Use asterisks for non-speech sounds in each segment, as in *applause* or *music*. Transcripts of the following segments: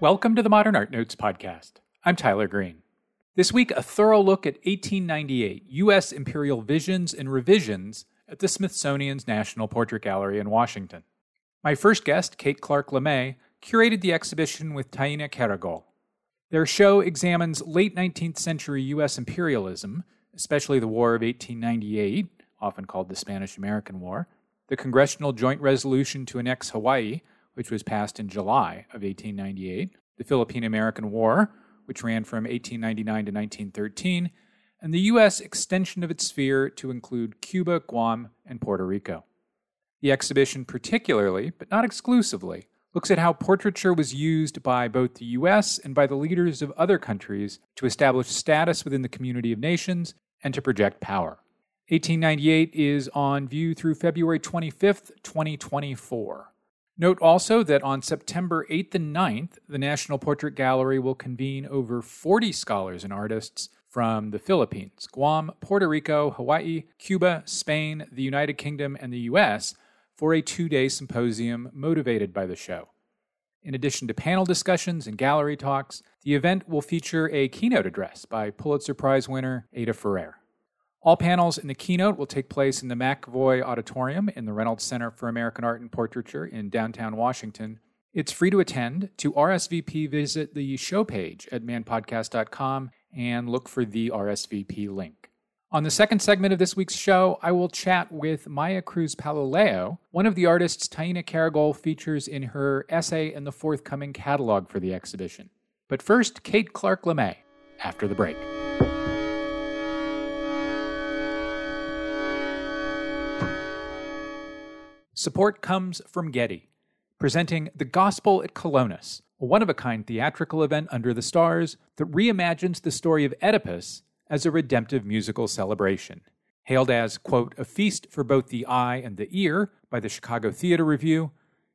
Welcome to the Modern Art Notes podcast. I'm Tyler Green. This week, a thorough look at 1898 U.S. Imperial Visions and Revisions at the Smithsonian's National Portrait Gallery in Washington. My first guest, Kate Clarke Lemay, curated the exhibition with Taina Caragol. Their show examines late 19th century U.S. imperialism, especially the War of 1898, often called the Spanish American War, the Congressional Joint Resolution to annex Hawaii, which was passed in July of 1898, the Philippine American War, which ran from 1899 to 1913, and the U.S. extension of its sphere to include Cuba, Guam, and Puerto Rico. The exhibition, particularly, but not exclusively, looks at how portraiture was used by both the U.S. and by the leaders of other countries to establish status within the community of nations and to project power. 1898 is on view through February 25th, 2024. Note also that on September 8th and 9th, the National Portrait Gallery will convene over 40 scholars and artists from the Philippines, Guam, Puerto Rico, Hawaii, Cuba, Spain, the United Kingdom, and the US for a two day symposium motivated by the show. In addition to panel discussions and gallery talks, the event will feature a keynote address by Pulitzer Prize winner Ada Ferrer. All panels in the keynote will take place in the McEvoy Auditorium in the Reynolds Center for American Art and Portraiture in downtown Washington. It's free to attend. To RSVP, visit the show page at manpodcast.com and look for the RSVP link. On the second segment of this week's show, I will chat with Maia Cruz Palileo, one of the artists Taina Caragol features in her essay in the forthcoming catalog for the exhibition. But first, Kate Clarke Lemay, after the break. Support comes from Getty, presenting The Gospel at Colonus, a one of a kind theatrical event under the stars that reimagines the story of Oedipus as a redemptive musical celebration. Hailed as, quote, a feast for both the eye and the ear by the Chicago Theater Review,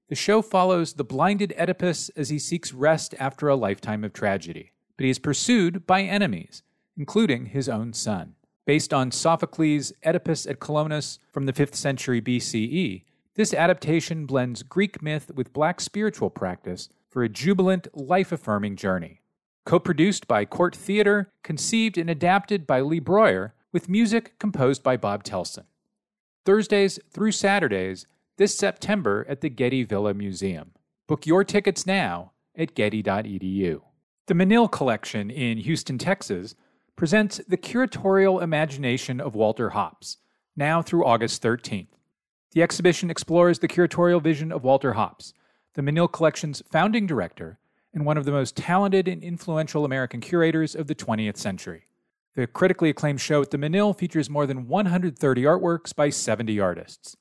the show follows the blinded Oedipus as he seeks rest after a lifetime of tragedy. But he is pursued by enemies, including his own son. Based on Sophocles' Oedipus at Colonus from the 5th century BCE, this adaptation blends Greek myth with black spiritual practice for a jubilant, life affirming journey. Co produced by Court Theater, conceived and adapted by Lee Breuer, with music composed by Bob Telson. Thursdays through Saturdays this September at the Getty Villa Museum. Book your tickets now at getty.edu. The Menil Collection in Houston, Texas presents the curatorial imagination of Walter Hopps, now through August 13th. The exhibition explores the curatorial vision of Walter Hopps, the Menil Collection's founding director and one of the most talented and influential American curators of the 20th century. The critically acclaimed show at the Menil features more than 130 artworks by 70 artists.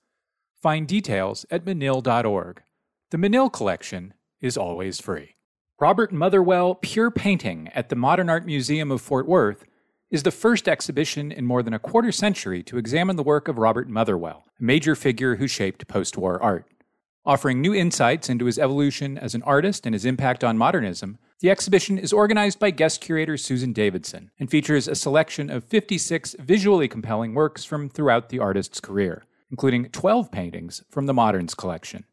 Find details at menil.org. The Menil Collection is always free. Robert Motherwell Pure Painting at the Modern Art Museum of Fort Worth is the first exhibition in more than a quarter century to examine the work of Robert Motherwell, a major figure who shaped post war art. Offering new insights into his evolution as an artist and his impact on modernism, the exhibition is organized by guest curator Susan Davidson and features a selection of 56 visually compelling works from throughout the artist's career, including 12 paintings from the Moderns collection.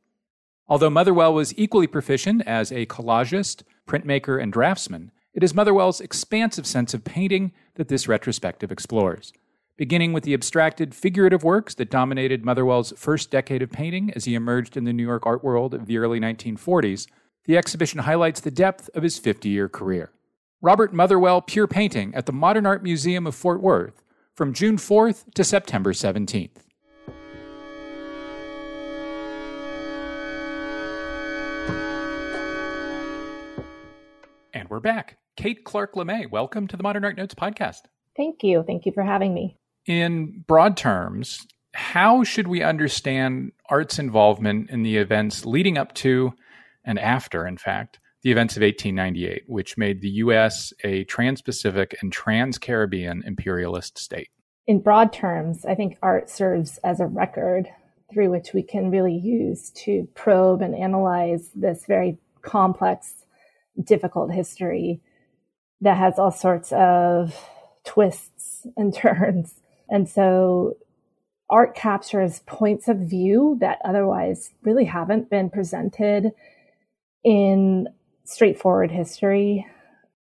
Although Motherwell was equally proficient as a collagist, printmaker, and draftsman, it is Motherwell's expansive sense of painting that this retrospective explores. Beginning with the abstracted, figurative works that dominated Motherwell's first decade of painting as he emerged in the New York art world of the early 1940s, the exhibition highlights the depth of his 50 year career. Robert Motherwell Pure Painting at the Modern Art Museum of Fort Worth from June 4th to September 17th. And we're back. Kate Clarke Lemay, welcome to the Modern Art Notes podcast. Thank you. Thank you for having me. In broad terms, how should we understand art's involvement in the events leading up to and after, in fact, the events of 1898, which made the U.S. a trans Pacific and trans Caribbean imperialist state? In broad terms, I think art serves as a record through which we can really use to probe and analyze this very complex, difficult history that has all sorts of twists and *laughs* turns. And so art captures points of view that otherwise really haven't been presented in straightforward history.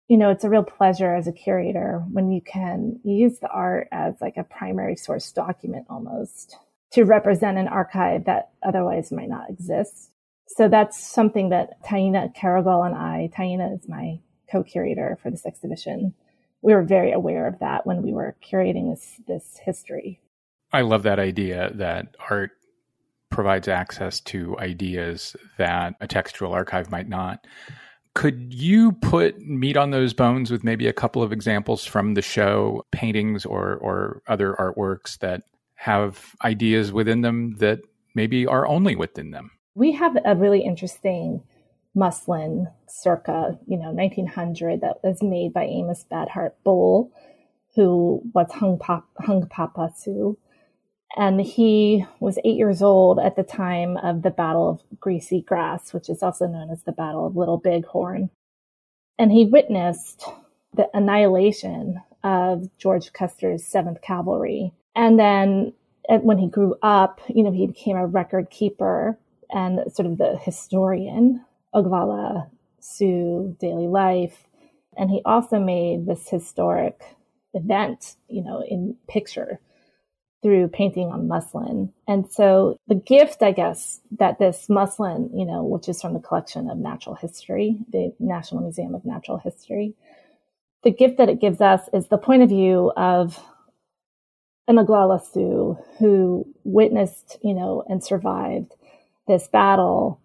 You know, it's a real pleasure as a curator when you can use the art as like a primary source document almost to represent an archive that otherwise might not exist. So that's something that Taina Caragol and I, Taina is my co-curator for this exhibition. We were very aware of that when we were curating this, this history. I love that idea that art provides access to ideas that a textual archive might not. Could you put meat on those bones with maybe a couple of examples from the show, paintings or, or other artworks that have ideas within them that maybe are only within them? We have a really interesting muslin circa, you know, 1900 that was made by Amos Bad Heart Bull, who was Hung, Pop, Hung Papa Sioux and he was eight years old at the time of the Battle of Greasy Grass, which is also known as the Battle of Little Bighorn. And he witnessed the annihilation of George Custer's 7th Cavalry. And then when he grew up, you know, he became a record keeper and sort of the historian, Oglala Sioux daily life. And he also made this historic event, you know, in picture through painting on muslin. And so the gift, I guess, that this muslin, you know, which is from the collection of natural history, the National Museum of Natural History, the gift that it gives us is the point of view of an Oglala Sioux who witnessed, you know, and survived this battle.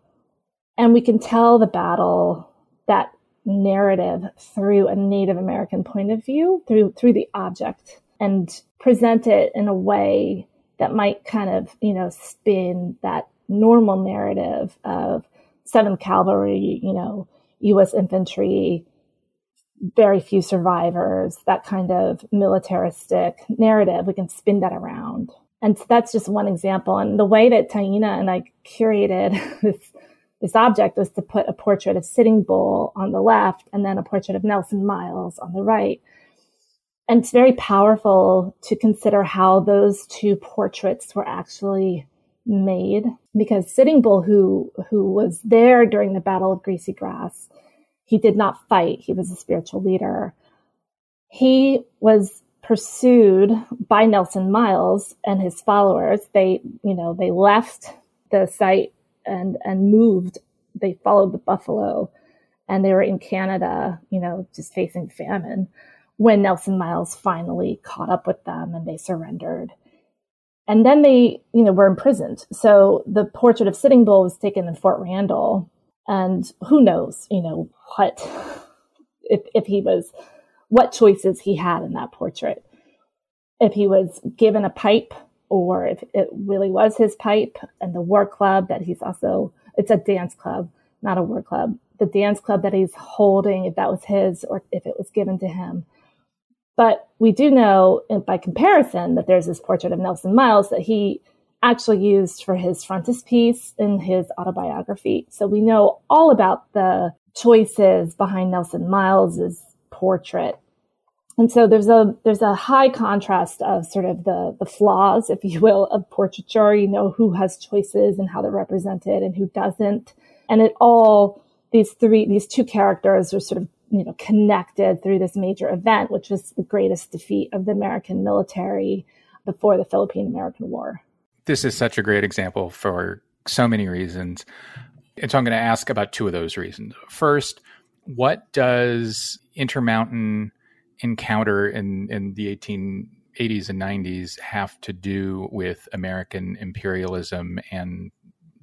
And we can tell the battle, that narrative through a Native American point of view, through through the object and present it in a way that might kind of, you know, spin that normal narrative of 7th Cavalry, you know, U.S. infantry, very few survivors, that kind of militaristic narrative. We can spin that around. And so that's just one example. And the way that Taina and I curated *laughs* this, this object was to put a portrait of Sitting Bull on the left and then a portrait of Nelson Miles on the right and it's very powerful to consider how those two portraits were actually made because Sitting Bull, who, who was there during the Battle of Greasy Grass, he did not fight. He was a spiritual leader. He was pursued by Nelson Miles and his followers. They, you know, they left the site and, and moved. They followed the buffalo and they were in Canada, you know, just facing famine when Nelson Miles finally caught up with them and they surrendered. And then they, you know, were imprisoned. So the portrait of Sitting Bull was taken in Fort Randall. And who knows, you know, what, *laughs* if, if he was, what choices he had in that portrait. If he was given a pipe or if it really was his pipe and the war club that he's also, it's a dance club, not a war club. The dance club that he's holding, if that was his or if it was given to him but we do know by comparison that there's this portrait of Nelson Miles that he actually used for his frontispiece in his autobiography. So we know all about the choices behind Nelson Miles's portrait. And so there's a there's a high contrast of sort of the the flaws, if you will, of portraiture. You know who has choices and how they're represented and who doesn't. And it all these three these two characters are sort of you know, connected through this major event, which was the greatest defeat of the American military before the Philippine American War. This is such a great example for so many reasons. And so I'm going to ask about two of those reasons. First, what does Intermountain encounter in, in the 1880s and 90s have to do with American imperialism and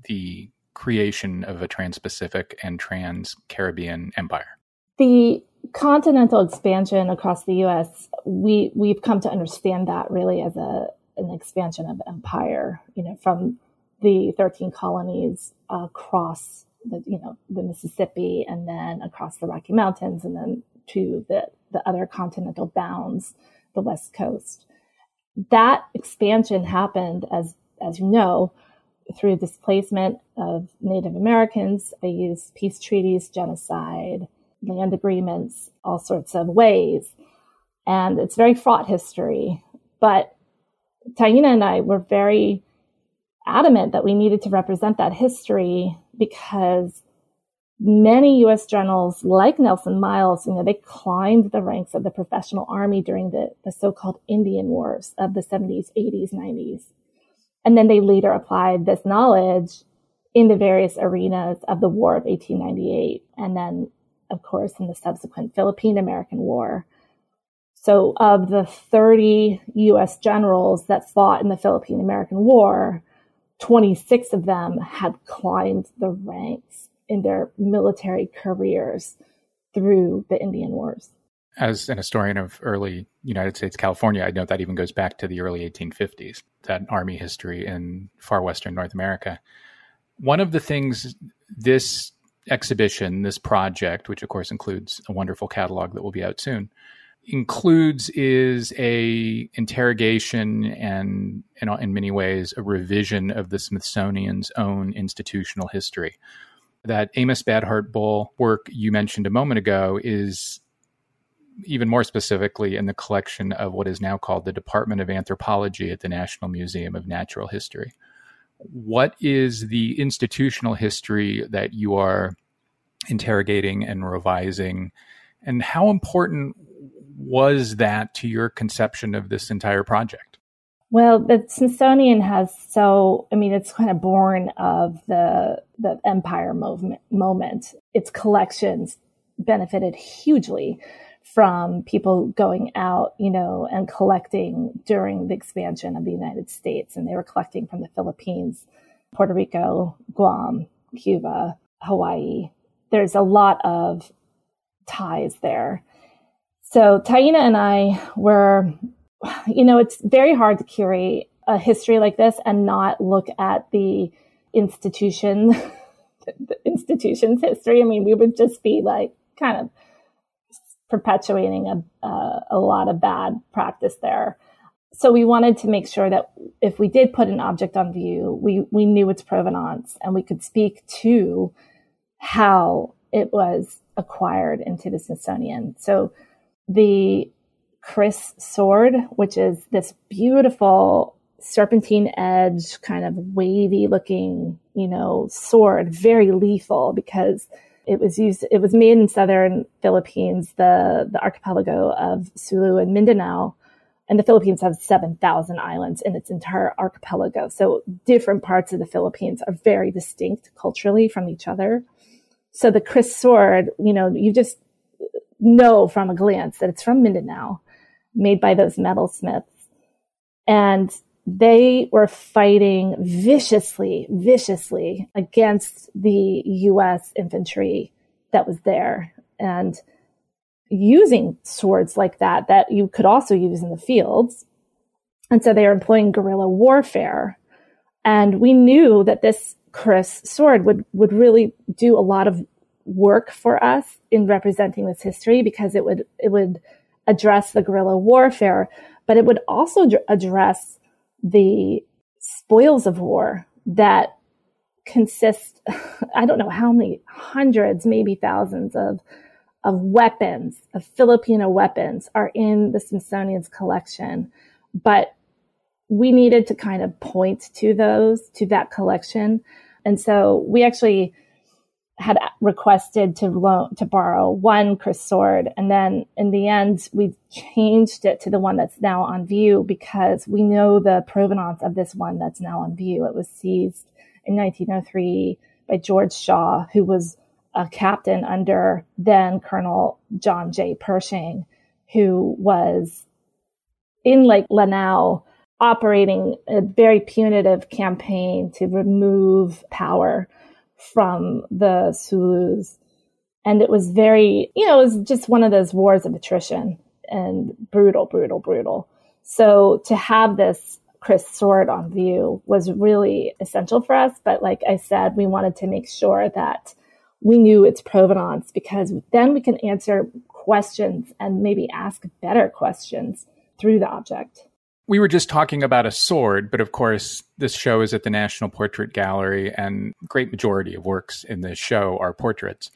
the creation of a trans Pacific and trans Caribbean empire? the continental expansion across the U.S., we we've come to understand that really as a an expansion of empire. You know, from the thirteen colonies across the you know the Mississippi, and then across the Rocky Mountains, and then to the the other continental bounds, the West Coast. That expansion happened as as you know through displacement of Native Americans. They used peace treaties, genocide land agreements, all sorts of ways. And it's very fraught history. But Taina and I were very adamant that we needed to represent that history because many U.S. generals, like Nelson Miles, you know, they climbed the ranks of the professional army during the, the so-called Indian Wars of the 70s, 80s, 90s. And then they later applied this knowledge in the various arenas of the War of 1898. And then, of course, in the subsequent Philippine American War. So of the 30 US generals that fought in the Philippine American War, 26 of them had climbed the ranks in their military careers through the Indian Wars. As an historian of early United States California, I know that even goes back to the early 1850s, that army history in far western North America. One of the things this exhibition, this project, which of course includes a wonderful catalog that will be out soon, includes is a interrogation and in, in many ways a revision of the Smithsonian's own institutional history. That Amos Bad Heart Bull work you mentioned a moment ago is even more specifically in the collection of what is now called the Department of Anthropology at the National Museum of Natural History. What is the institutional history that you are interrogating and revising? And how important was that to your conception of this entire project? Well, the Smithsonian has so, I mean, it's kind of born of the, the empire movement, moment. Its collections benefited hugely from people going out, you know, and collecting during the expansion of the United States. And they were collecting from the Philippines, Puerto Rico, Guam, Cuba, Hawaii. There's a lot of ties there. So Taina and I were, you know, it's very hard to curate a history like this and not look at the institution, *laughs* the institution's history. I mean, we would just be like kind of perpetuating a, uh, a lot of bad practice there. So we wanted to make sure that if we did put an object on view, we, we knew its provenance and we could speak to how it was acquired into the Smithsonian. So the Kris sword, which is this beautiful serpentine edge, kind of wavy looking, you know, sword, very lethal because it was used, it was made in southern Philippines, the, the archipelago of Sulu and Mindanao. And the Philippines has 7,000 islands in its entire archipelago. So different parts of the Philippines are very distinct culturally from each other. So the kris sword, you know, you just know from a glance that it's from Mindanao, made by those metalsmiths. And they were fighting viciously, viciously against the US infantry that was there and using swords like that, that you could also use in the fields. And so they are employing guerrilla warfare. And we knew that this kris sword would, would really do a lot of work for us in representing this history because it would it would address the guerrilla warfare, but it would also address the spoils of war that consist *laughs* I don't know how many hundreds, maybe thousands of of weapons, of Filipino weapons are in the Smithsonian's collection, but we needed to kind of point to those, to that collection. And so we actually had requested to loan to borrow one kris sword, and then in the end we changed it to the one that's now on view because we know the provenance of this one that's now on view. It was seized in 1903 by George Shaw, who was a captain under then Colonel John J. Pershing, who was in Lake Lanao operating a very punitive campaign to remove power from the Zulus. And it was very, you know, it was just one of those wars of attrition and brutal, brutal, brutal. So to have this kris sword on view was really essential for us. But like I said, we wanted to make sure that we knew its provenance because then we can answer questions and maybe ask better questions through the object we were just talking about a sword, but of course, this show is at the National Portrait Gallery, and great majority of works in this show are portraits.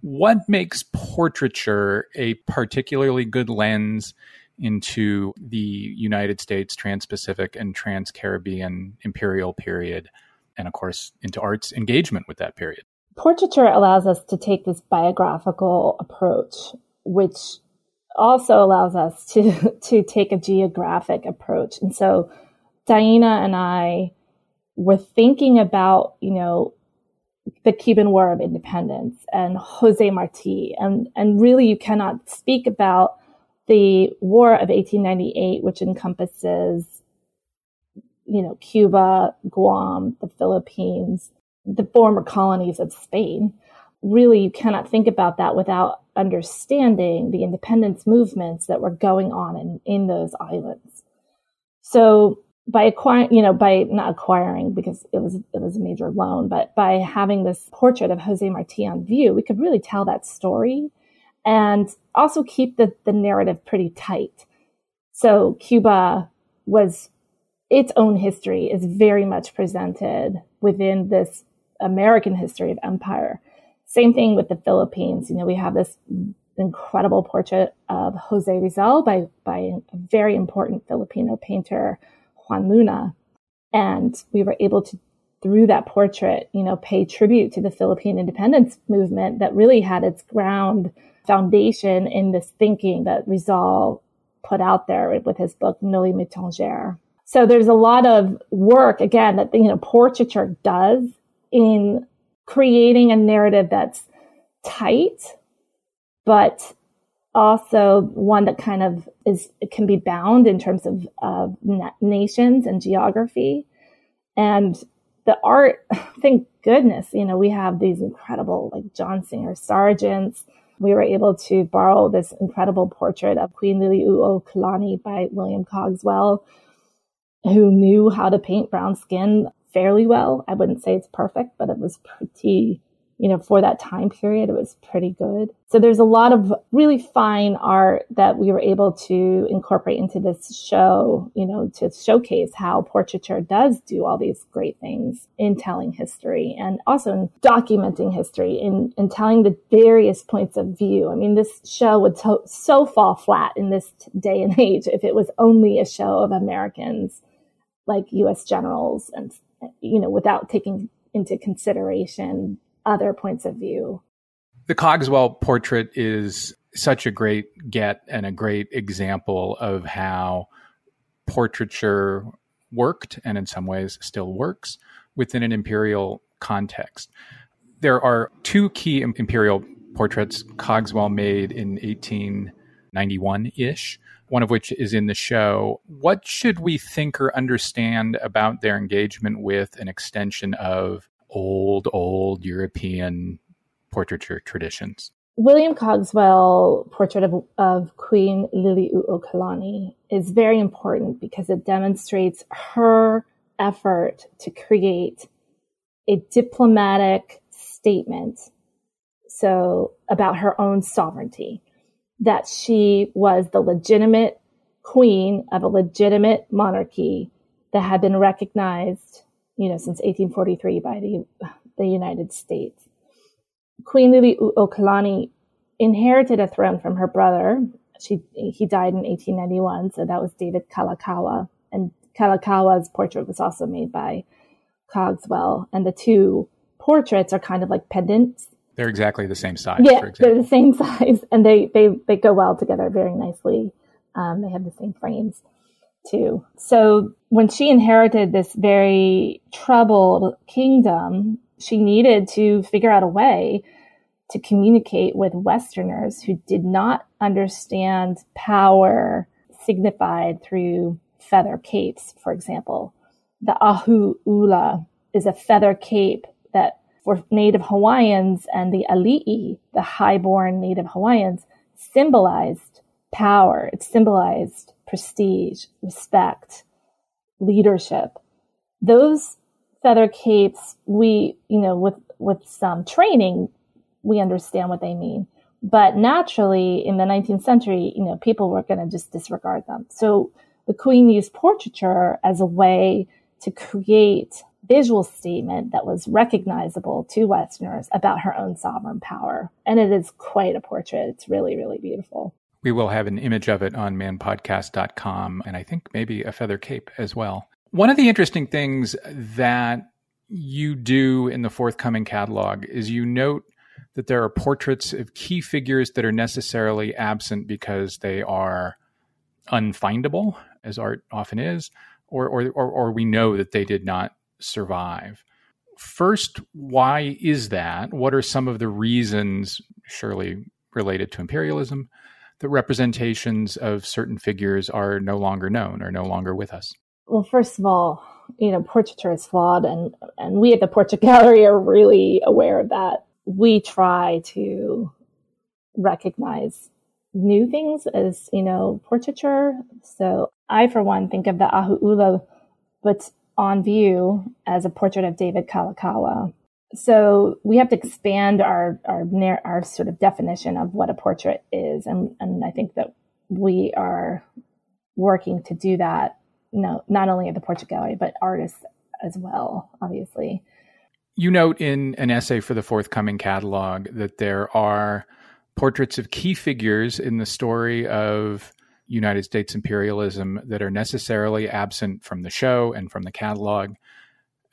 What makes portraiture a particularly good lens into the United States Trans-Pacific and Trans-Caribbean imperial period, and of course, into art's engagement with that period? portraiture allows us to take this biographical approach, which also allows us to *laughs* to take a geographic approach. And so Taina and I were thinking about, you know, the Cuban War of Independence and Jose Marti. And, and really, you cannot speak about the War of 1898, which encompasses, you know, Cuba, Guam, the Philippines, the former colonies of Spain. Really, you cannot think about that without understanding the independence movements that were going on in, in those islands. So by acquiring, you know, by not acquiring because it was it was a major loan, but by having this portrait of Jose Marti on view, we could really tell that story and also keep the, the narrative pretty tight. So Cuba was its own history is very much presented within this American history of empire. Same thing with the Philippines. You know, we have this incredible portrait of Jose Rizal by, by a very important Filipino painter, Juan Luna. And we were able to, through that portrait, you know, pay tribute to the Philippine independence movement that really had its ground foundation in this thinking that Rizal put out there with his book, Noli Me. So there's a lot of work, again, that, you know, portraiture does in creating a narrative that's tight, but also one that kind of is can be bound in terms of uh, nations and geography. And the art *laughs* thank goodness you know we have these incredible like john singer sargents we were able to borrow this incredible portrait of queen liliuokalani by william cogswell who knew how to paint brown skin fairly well i wouldn't say it's perfect but it was pretty you know, for that time period, it was pretty good. So there's a lot of really fine art that we were able to incorporate into this show, you know, to showcase how portraiture does do all these great things in telling history and also in documenting history in telling the various points of view. I mean, this show would to- so fall flat in this day and age if it was only a show of Americans like U.S. generals and, you know, without taking into consideration other points of view. The Cogswell portrait is such a great get and a great example of how portraiture worked and in some ways still works within an imperial context. There are two key imperial portraits Cogswell made in 1891 ish, one of which is in the show. What should we think or understand about their engagement with an extension of old, old European portraiture traditions. William Cogswell portrait of, of Queen Liliuokalani is very important because it demonstrates her effort to create a diplomatic statement so about her own sovereignty that she was the legitimate queen of a legitimate monarchy that had been recognized you know, since 1843 by the, the United States. Queen Liliuokalani inherited a throne from her brother. She, he died in 1891, so that was David Kalakaua. And Kalakaua's portrait was also made by Cogswell. And the two portraits are kind of like pendants. They're exactly the same size. Yeah, they're the same *laughs* size, and they they they go well together very nicely. Um, they have the same frames too. So when she inherited this very troubled kingdom, she needed to figure out a way to communicate with Westerners who did not understand power signified through feather capes, for example. The ahu ula is a feather cape that Native Hawaiians and the ali'i, the highborn Native Hawaiians, symbolized power. It symbolized prestige, respect, leadership. Those feather capes, we, you know, with, with some training, we understand what they mean. But naturally, in the 19th century, you know, people were going to just disregard them. So the queen used portraiture as a way to create visual statement that was recognizable to Westerners about her own sovereign power. And it is quite a portrait. It's really, really beautiful. We will have an image of it on manpodcast.com and I think maybe a feather cape as well. One of the interesting things that you do in the forthcoming catalog is you note that there are portraits of key figures that are necessarily absent because they are unfindable, as art often is, or, or, or, or we know that they did not survive. First, why is that? What are some of the reasons, surely related to imperialism, that representations of certain figures are no longer known or no longer with us? Well, first of all, you know, portraiture is flawed, and and we at the Portrait Gallery are really aware of that. We try to recognize new things as you know portraiture. So I, for one, think of the Ahu'ula, but on view as a portrait of David Kalakaua. So we have to expand our our our sort of definition of what a portrait is, and and I think that we are working to do that no, not only at the Portrait Gallery, but artists as well, obviously. You note in an essay for the forthcoming catalog that there are portraits of key figures in the story of United States imperialism that are necessarily absent from the show and from the catalog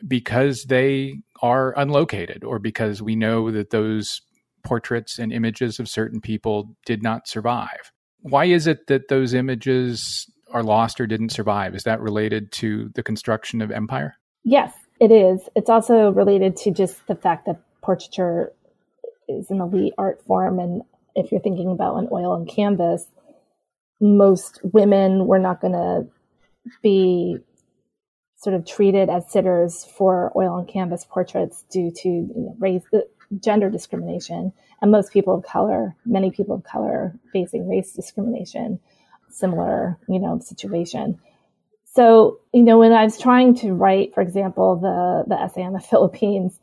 because they are unlocated or because we know that those portraits and images of certain people did not survive. Why is it that those images are lost or didn't survive. Is that related to the construction of empire? Yes, it is. It's also related to just the fact that portraiture is an elite art form. And if you're thinking about an oil and canvas, most women were not going to be sort of treated as sitters for oil and canvas portraits due to you know, race, uh, gender discrimination, and most people of color, many people of color, facing race discrimination similar, you know, situation. So, you know, when I was trying to write, for example, the, the essay on the *laughs* Philippines,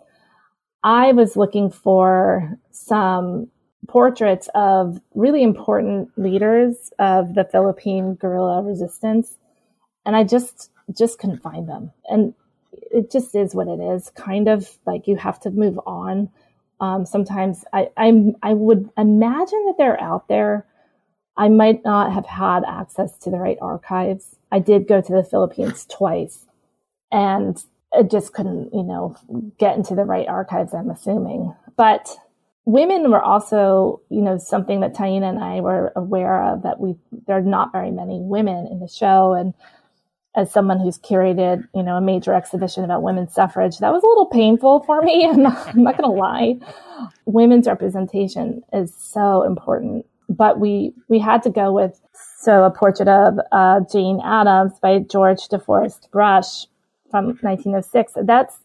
I was looking for some portraits of really important leaders of the Philippine guerrilla resistance. And I just, just couldn't find them. And it just is what it is. Kind of like you have to move on. Um, sometimes I, I, I would imagine that they're out there I might not have had access to the right archives. I did go to the Philippines twice and I just couldn't, you know, get into the right archives, I'm assuming. But women were also, you know, something that Taina and I were aware of that we, there are not very many women in the show. And as someone who's curated, you know, a major exhibition about women's suffrage, that was a little painful for me. *laughs* I'm not, I'm not going to lie. Women's representation is so important but we we had to go with so a portrait of uh, Jane Addams by George DeForest Brush from 1906. That's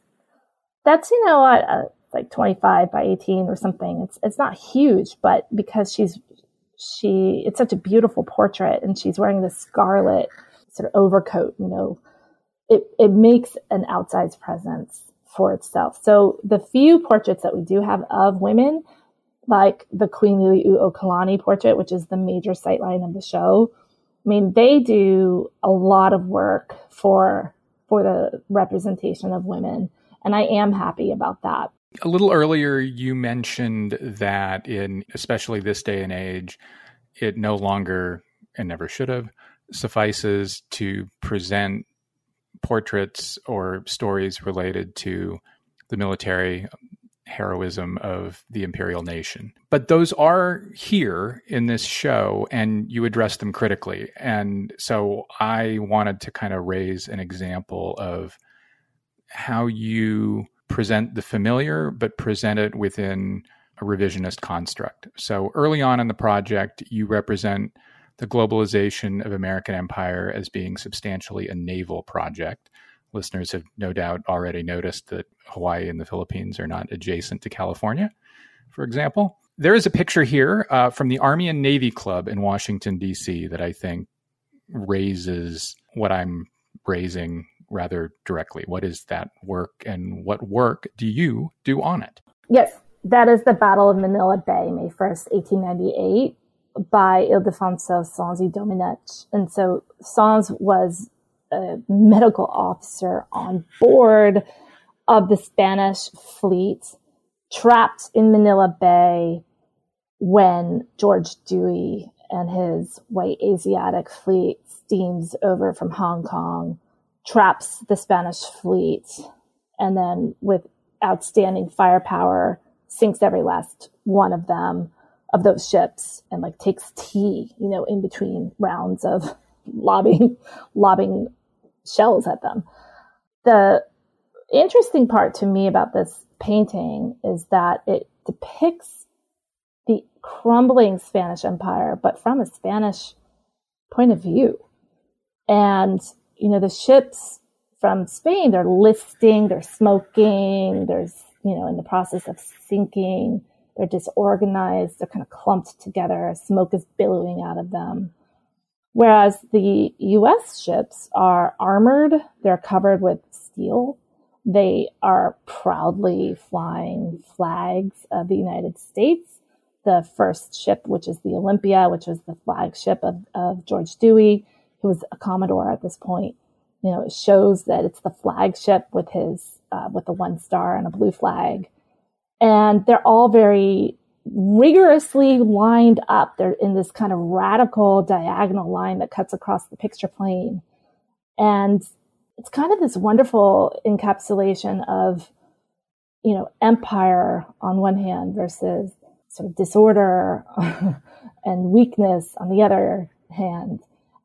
that's you know uh, like 25 by 18 or something. It's it's not huge, but because she's she it's such a beautiful portrait and she's wearing this scarlet sort of overcoat, you know, it it makes an outsized presence for itself. So the few portraits that we do have of women like the Queen Liliuokalani portrait, which is the major sightline of the show. I mean, they do a lot of work for for the representation of women, and I am happy about that. A little earlier, you mentioned that in especially this day and age, it no longer and never should have suffices to present portraits or stories related to the military heroism of the imperial nation. But those are here in this show, and you address them critically. And so I wanted to kind of raise an example of how you present the familiar, but present it within a revisionist construct. So early on in the project, you represent the globalization of American empire as being substantially a naval project listeners have no doubt already noticed that Hawaii and the Philippines are not adjacent to California, for example. There is a picture here uh, from the Army and Navy Club in Washington, D.C., that I think raises what I'm raising rather directly. What is that work and what work do you do on it? Yes, that is the Battle of Manila Bay, May 1st, 1898, by Ildefonso Sanz y Domenech. And so Sanz was a medical officer on board of the Spanish fleet trapped in Manila Bay when George Dewey and his white Asiatic fleet steams over from Hong Kong, traps the Spanish fleet, and then with outstanding firepower, sinks every last one of them of those ships and like takes tea, you know, in between rounds of *laughs* lobbing lobbing shells at them. The interesting part to me about this painting is that it depicts the crumbling Spanish Empire, but from a Spanish point of view. And, you know, the ships from Spain, they're listing, they're smoking, there's, you know, in the process of sinking, they're disorganized, they're kind of clumped together, smoke is billowing out of them. Whereas the US ships are armored, they're covered with steel, they are proudly flying flags of the United States. The first ship, which is the Olympia, which was the flagship of, of George Dewey, who was a Commodore at this point, you know, it shows that it's the flagship with his uh, with the one star and a blue flag, and they're all very rigorously lined up. They're in this kind of radical diagonal line that cuts across the picture plane, and it's kind of this wonderful encapsulation of you know empire on one hand versus sort of disorder *laughs* and weakness on the other hand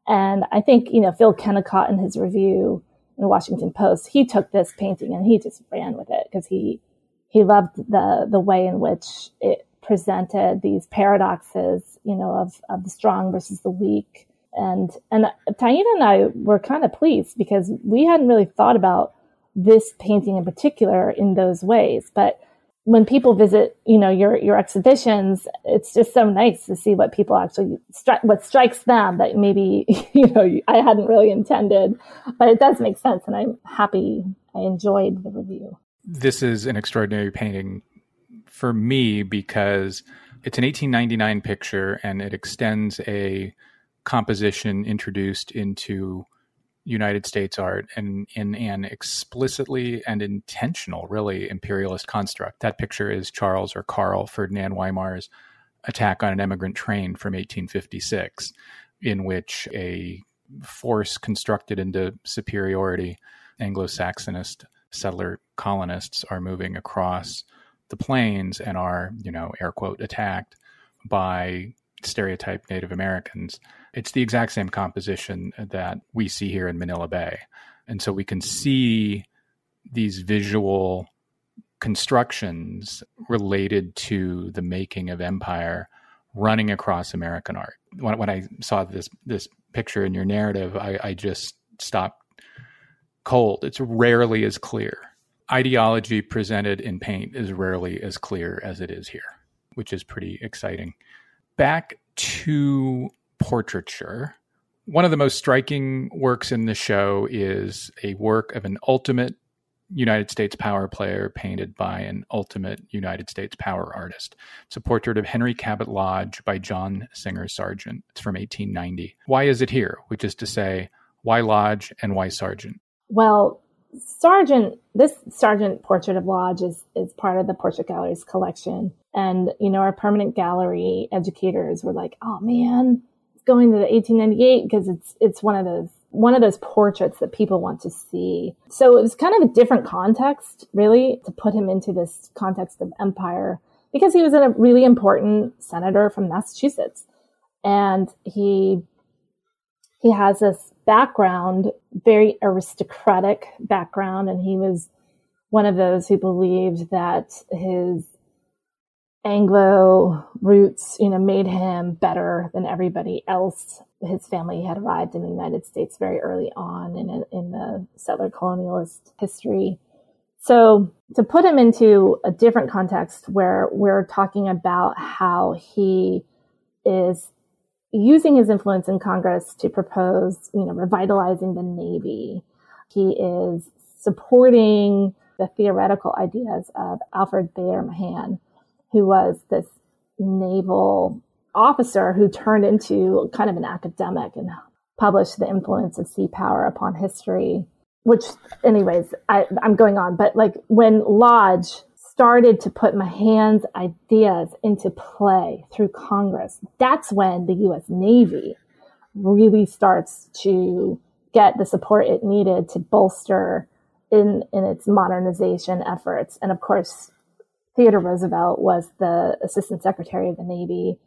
and I think, you know, Phil Kennicott in his review in the Washington Post, he took this painting and he just ran with it because he he loved the the way in which it presented these paradoxes, you know, of of the strong versus the weak. And and Taina and I were kind of pleased because we hadn't really thought about this painting in particular in those ways. But when people visit, you know, your your exhibitions, it's just so nice to see what people actually stri- what strikes them that maybe *laughs* you know I hadn't really intended, but it does make sense, and I'm happy I enjoyed the review. This is an extraordinary painting for me because it's an 1899 picture and it extends a composition introduced into United States art and in an explicitly and intentional, really imperialist construct. That picture is Charles or Karl Ferdinand Wimar's attack on an emigrant train from 1856, in which a force constructed into superiority, Anglo Saxonist settler colonists are moving across the plains and are, you know, air quote, attacked by stereotyped Native Americans. It's the exact same composition that we see here in Manila Bay. And so we can see these visual constructions related to the making of empire running across American art. When, when I saw this this picture in your narrative, I, I just stopped cold. It's rarely as clear. Ideology presented in paint is rarely as clear as it is here, which is pretty exciting back to portraiture, one of the most striking works in the show is a work of an ultimate United States power player painted by an ultimate United States power artist. It's a portrait of Henry Cabot Lodge by John Singer Sargent. It's from 1890. Why is it here? Which is to say, why Lodge and why Sargent? Well, Sargent, this Sargent portrait of Lodge is, is part of the Portrait Gallery's collection. And, you know, our permanent gallery educators were like, oh man, going to the 1898 because it's, it's one of those, one of those portraits that people want to see. So it was kind of a different context, really, to put him into this context of empire because he was a really important senator from Massachusetts. And he, he has this background, very aristocratic background, and he was one of those who believed that his Anglo roots, you know, made him better than everybody else. His family had arrived in the United States very early on in, in the settler colonialist history. So to put him into a different context where we're talking about how he is using his influence in Congress to propose, you know, revitalizing the Navy. He is supporting the theoretical ideas of Alfred Thayer Mahan, who was this naval officer who turned into kind of an academic and published the influence of sea power upon history. Which, anyways, I, I'm going on, but like when Lodge started to put Mahan's ideas into play through Congress, that's when the US Navy really starts to get the support it needed to bolster in, in its modernization efforts. And of course, Theodore Roosevelt was the Assistant Secretary of the Navy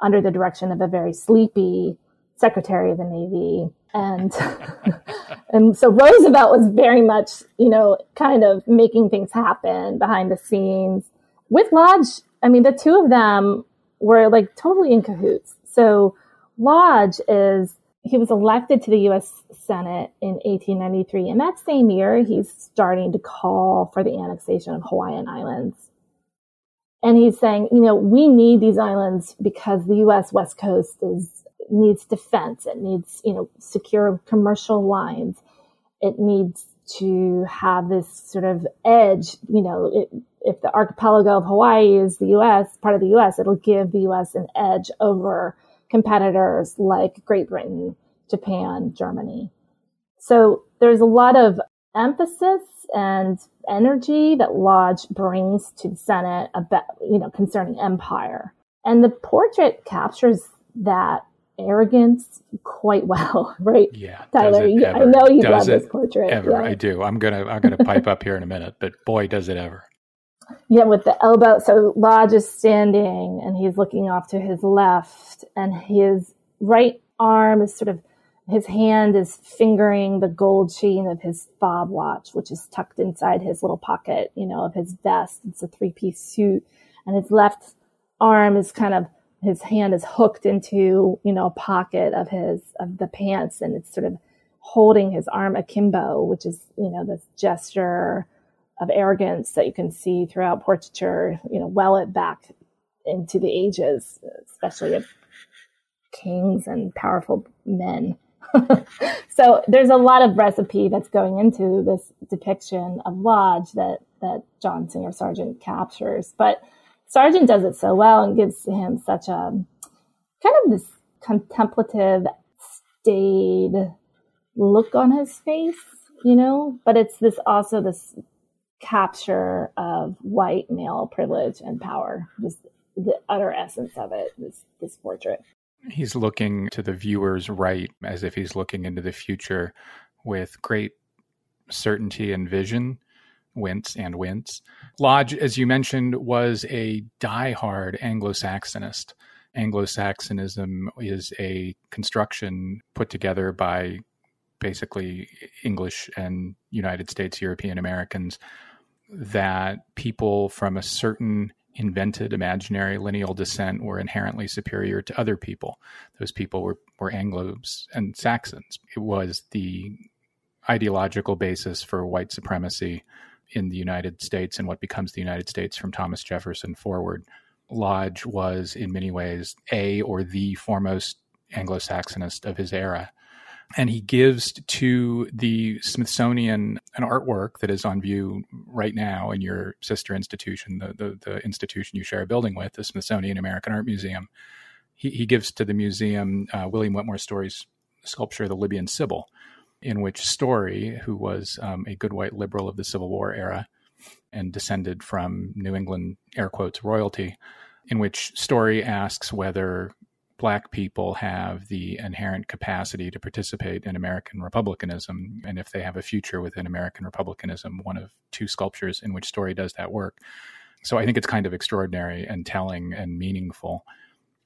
under the direction of a very sleepy Secretary of the Navy. And *laughs* and so Roosevelt was very much, you know, kind of making things happen behind the scenes. With Lodge, I mean, the two of them were like totally in cahoots. So Lodge is he was elected to the U.S. Senate in 1893, and that same year he's starting to call for the annexation of Hawaiian Islands. And he's saying, you know, we need these islands because the U.S. West Coast is needs defense. It needs, you know, secure commercial lines. It needs to have this sort of edge. You know, it, if the archipelago of Hawaii is the U.S. part of the U.S., it'll give the U.S. an edge over competitors like Great Britain, Japan, Germany. So there's a lot of emphasis and energy that Lodge brings to the Senate about, you know, concerning empire. And the portrait captures that arrogance quite well, *laughs* right? Yeah, Tyler. I know you love this portrait. Ever, yeah. I do. I'm gonna I'm gonna pipe up here in a minute, but boy, does it ever. *laughs* Yeah, with the elbow. So Lodge is standing and he's looking off to his left, and his right arm is sort of his hand is fingering the gold chain of his fob watch, which is tucked inside his little pocket, you know, of his vest. It's a three piece suit. And his left arm is kind of, his hand is hooked into, you know, a pocket of his, of the pants. And it's sort of holding his arm akimbo, which is, you know, this gesture of arrogance that you can see throughout portraiture, you know, well it back into the ages, especially of kings and powerful men. *laughs* so there's a lot of recipe that's going into this depiction of Lodge that that John Singer Sargent captures. But Sargent does it so well and gives him such a kind of this contemplative, staid look on his face, you know. But it's this also this capture of white male privilege and power, just the utter essence of it. This this portrait. He's looking to the viewer's right as if he's looking into the future with great certainty and vision, wince and wince. Lodge, as you mentioned, was a die-hard Anglo-Saxonist. Anglo-Saxonism is a construction put together by basically English and United States European Americans that people from a certain invented imaginary lineal descent were inherently superior to other people. Those people were, were Anglos and Saxons. It was the ideological basis for white supremacy in the United States and what becomes the United States from Thomas Jefferson forward. Lodge was, in many ways, a or the foremost Anglo Saxonist of his era and he gives to the Smithsonian an artwork that is on view right now in your sister institution, the, the, the institution you share a building with, the Smithsonian American Art Museum. He, he gives to the museum uh, William Wetmore Story's sculpture, The Libyan Sibyl, in which Story, who was um, a good white liberal of the Civil War era and descended from New England, air quotes, royalty, in which Story asks whether black people have the inherent capacity to participate in American republicanism, and if they have a future within American republicanism, one of two sculptures in which Story does that work. So I think it's kind of extraordinary and telling and meaningful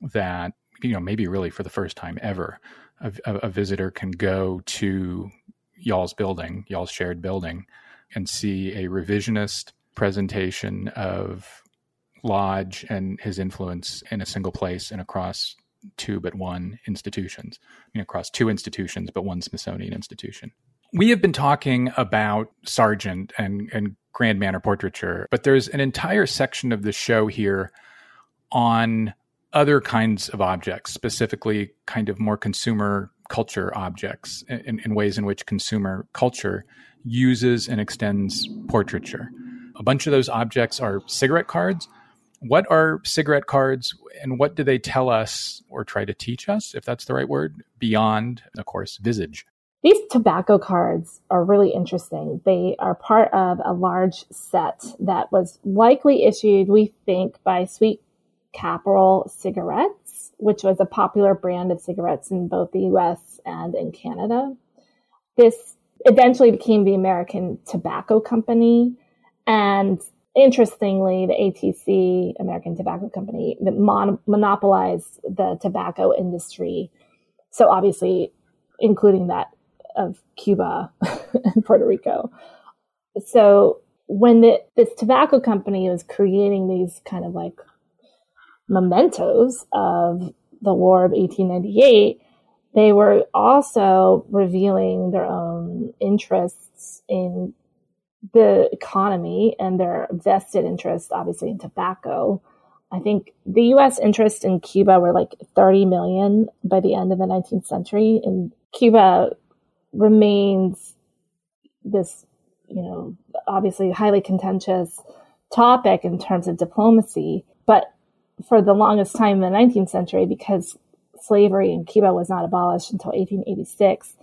that you know maybe really for the first time ever, a, a visitor can go to y'all's building, y'all's shared building, and see a revisionist presentation of Lodge and his influence in a single place and across two but one institutions, I mean, across two institutions but one Smithsonian institution. We have been talking about Sargent and, and Grand Manner portraiture, but there's an entire section of the show here on other kinds of objects, specifically kind of more consumer culture objects, in, in ways in which consumer culture uses and extends portraiture. A bunch of those objects are cigarette cards, what are cigarette cards and what do they tell us or try to teach us, if that's the right word, beyond, of course, visage? These tobacco cards are really interesting. They are part of a large set that was likely issued, we think, by Sweet Caporal Cigarettes, which was a popular brand of cigarettes in both the US and in Canada. This eventually became the American Tobacco Company. And interestingly, the ATC, American Tobacco Company, that mon- monopolized the tobacco industry. So obviously, including that of Cuba *laughs* and Puerto Rico. So when the, this tobacco company was creating these kind of like mementos of the War of 1898, they were also revealing their own interests in the economy and their vested interest, obviously, in tobacco. I think the US interest in Cuba were like 30 million by the end of the 19th century. And Cuba remains this, you know, obviously highly contentious topic in terms of diplomacy. But for the longest time in the 19th century, because slavery in Cuba was not abolished until 1886,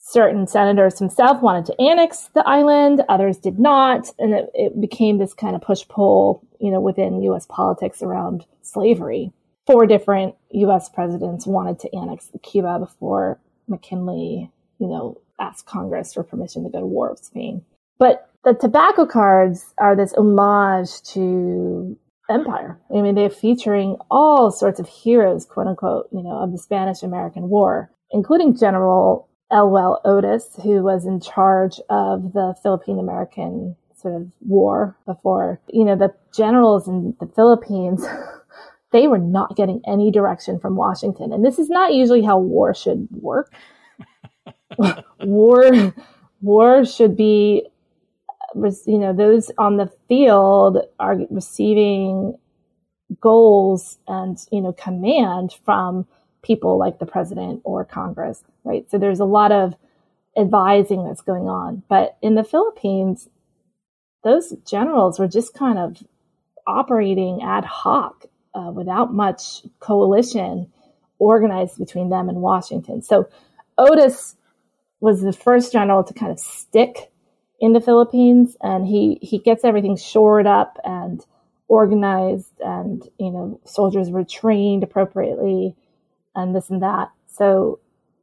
certain senators himself wanted to annex the island, others did not, and it, it became this kind of push pull, you know, within U.S. politics around slavery. Four different U.S. presidents wanted to annex Cuba before McKinley, you know, asked Congress for permission to go to war with Spain. But the tobacco cards are this homage to empire. I mean, they're featuring all sorts of heroes, quote unquote, you know, of the Spanish American War, including General Elwell Otis, who was in charge of the Philippine American sort of war before, you know, the generals in the Philippines, *laughs* they were not getting any direction from Washington. And this is not usually how war should work. *laughs* war, war should be, you know, those on the field are receiving goals and, you know, command from people like the president or Congress, right? So there's a lot of advising that's going on. But in the Philippines, those generals were just kind of operating ad hoc uh, without much coalition organized between them and Washington. So Otis was the first general to kind of stick in the Philippines, and he he gets everything shored up and organized, and you know soldiers were trained appropriately and this and that. So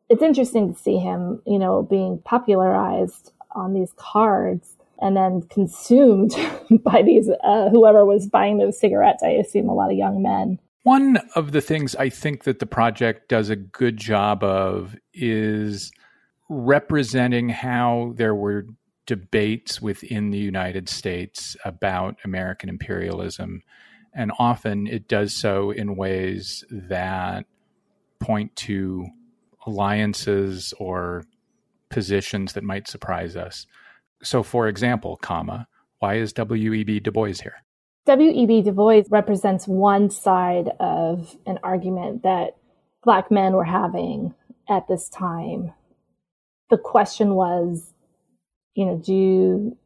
it's interesting to see him, you know, being popularized on these cards and then consumed *laughs* by these uh, whoever was buying those cigarettes. I assume a lot of young men. One of the things I think that the project does a good job of is representing how there were debates within the United States about American imperialism. And often it does so in ways that point to alliances or positions that might surprise us. So, for example, comma, why is W.E.B. Du Bois here? W.E.B. Du Bois represents one side of an argument that Black men were having at this time. The question was, you know, do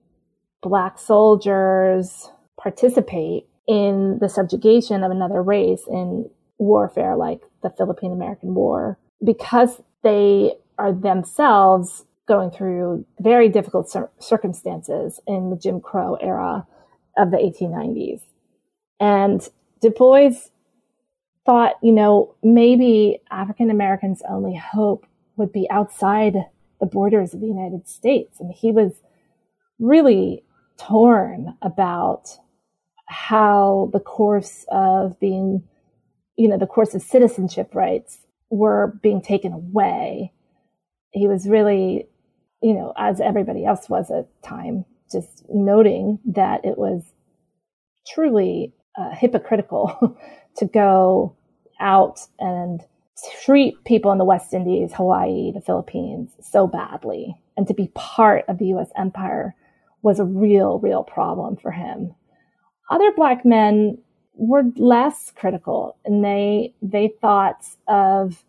Black soldiers participate in the subjugation of another race in warfare like the Philippine American War because they are themselves going through very difficult cir- circumstances in the Jim Crow era of the 1890s. And Du Bois thought, you know, maybe African Americans' only hope would be outside the borders of the United States. And he was really torn about how the course of being you know, the course of citizenship rights were being taken away. He was really, you know, as everybody else was at the time, just noting that it was truly uh, hypocritical *laughs* to go out and treat people in the West Indies, Hawaii, the Philippines so badly. And to be part of the US empire was a real, real problem for him. Other Black men were less critical and they they thought of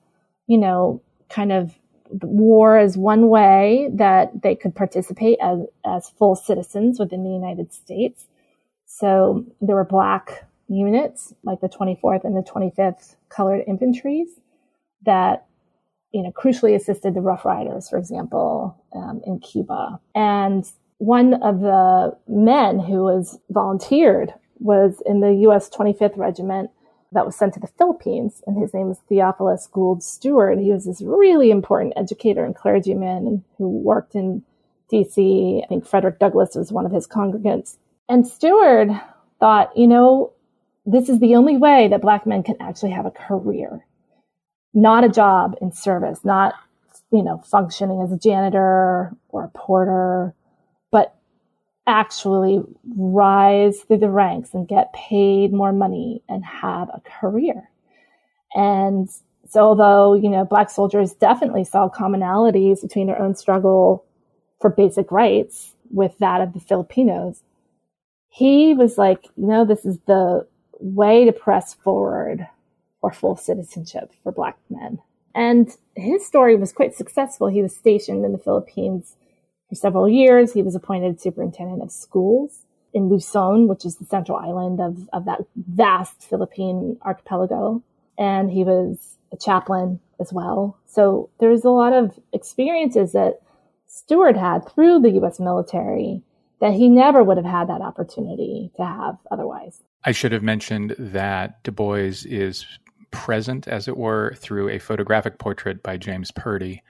you know kind of war as one way that they could participate as as full citizens within the United States. So there were black units like the 24th and the 25th colored infantries that you know crucially assisted the rough riders for example um, in cuba. And one of the men who was volunteered was in the U.S. 25th Regiment that was sent to the Philippines, and his name was Theophilus Gould Stewart. He was this really important educator and clergyman who worked in DC. I think Frederick Douglass was one of his congregants. And Stewart thought, you know, this is the only way that Black men can actually have a career, not a job in service, not, you know, functioning as a janitor or a porter, but actually rise through the ranks and get paid more money and have a career. And so, although, you know, Black soldiers definitely saw commonalities between their own struggle for basic rights with that of the Filipinos, he was like, you know, this is the way to press forward for full citizenship for Black men. And his story was quite successful. He was stationed in the Philippines for several years. He was appointed superintendent of schools in Luzon, which is the central island of, of that vast Philippine archipelago. And he was a chaplain as well. So there's a lot of experiences that Stewart had through the US military that he never would have had that opportunity to have otherwise. I should have mentioned that Du Bois is present, as it were, through a photographic portrait by James Purdy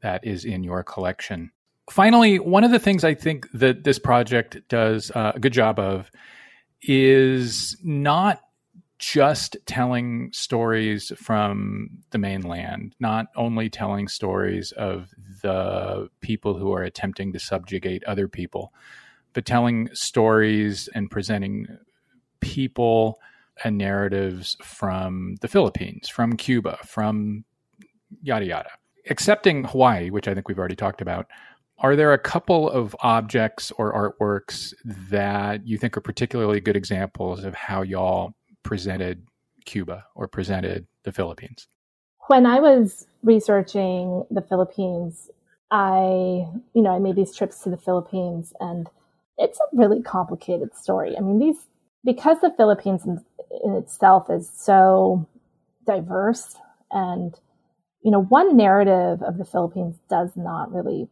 that is in your collection. Finally, one of the things I think that this project does uh, a good job of is not just telling stories from the mainland, not only telling stories of the people who are attempting to subjugate other people, but telling stories and presenting people and narratives from the Philippines, from Cuba, from yada yada. Excepting Hawaii, which I think we've already talked about, are there a couple of objects or artworks that you think are particularly good examples of how y'all presented Cuba or presented the Philippines? When I was researching the Philippines, I, you know, I made these trips to the Philippines and it's a really complicated story. I mean, these, because the Philippines in, in itself is so diverse and, you know, one narrative of the Philippines does not really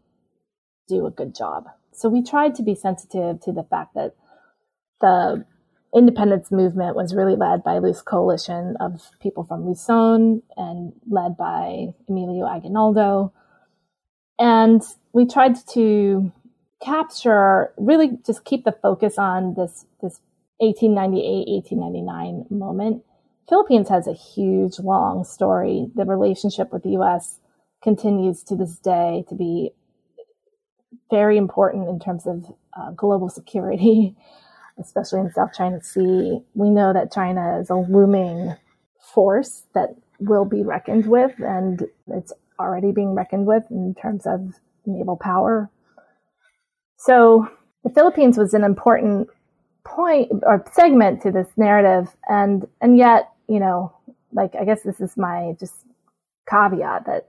do a good job. So we tried to be sensitive to the fact that the independence movement was really led by a loose coalition of people from Luzon and led by Emilio Aguinaldo. And we tried to capture, really just keep the focus on this, this 1898, 1899 moment. Philippines has a huge, long story. The relationship with the U.S. continues to this day to be very important in terms of uh, global security. *laughs* especially in South China Sea. We know that China is a looming force that will be reckoned with, and it's already being reckoned with in terms of naval power. So the Philippines was an important point or segment to this narrative, and and yet, you know, like I guess this is my just caveat that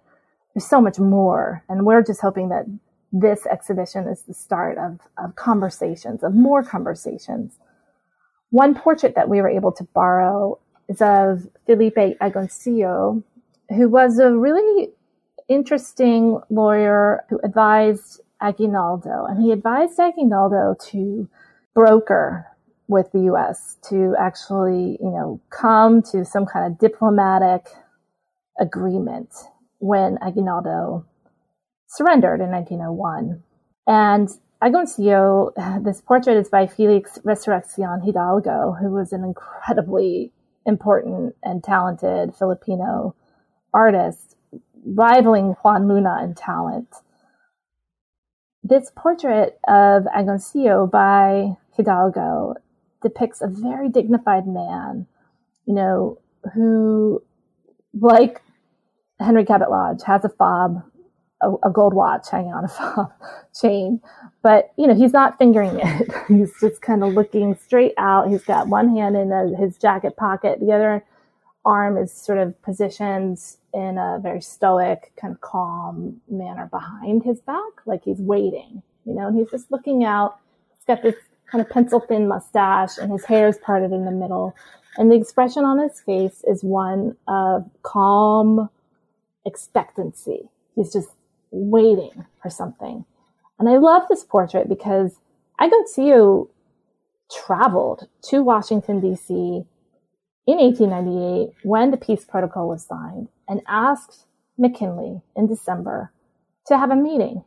there's so much more, and we're just hoping that this exhibition is the start of, of conversations, of more conversations. One portrait that we were able to borrow is of Felipe Agoncillo, who was a really interesting lawyer who advised Aguinaldo. And he advised Aguinaldo to broker with the US to actually, you know, come to some kind of diplomatic agreement when Aguinaldo surrendered in 1901. And Agoncillo, *sighs* this portrait is by Felix Resurreccion Hidalgo, who was an incredibly important and talented Filipino artist, rivaling Juan Luna in talent. This portrait of Agoncillo by Hidalgo depicts a very dignified man, you know, who, like Henry Cabot Lodge, has a fob, a, a gold watch hanging on a fob *laughs* chain. But, you know, he's not fingering it. *laughs* he's just kind of looking straight out. He's got one hand in a, his jacket pocket. The other arm is sort of positioned in a very stoic, kind of calm manner behind his back, like he's waiting, you know, and he's just looking out. He's got this kind of pencil thin mustache and his hair is parted in the middle. And the expression on his face is one of calm expectancy. He's just waiting for something. And I love this portrait because Agoncillo traveled to Washington, D.C. in 1898 when the peace protocol was signed and asked McKinley in December to have a meeting.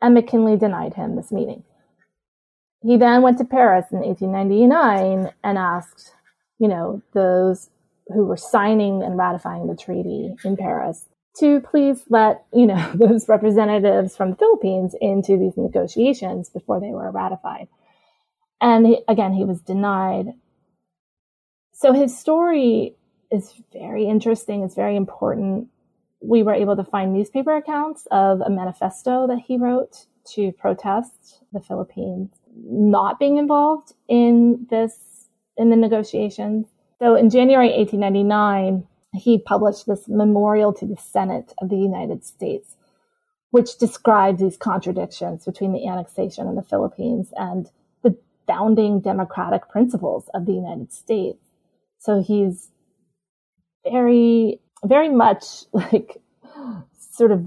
And McKinley denied him this meeting. He then went to Paris in 1899 and asked, you know, those who were signing and ratifying the treaty in Paris to please let, you know, *laughs* those representatives from the Philippines into these negotiations before they were ratified. And he, again, he was denied. So his story is very interesting. It's very important. We were able to find newspaper accounts of a manifesto that he wrote to protest the Philippines not being involved in this, in the negotiations. So in January 1899, he published this memorial to the Senate of the United States, which describes these contradictions between the annexation of the Philippines and the founding democratic principles of the United States. So he's very, very much *laughs* like sort of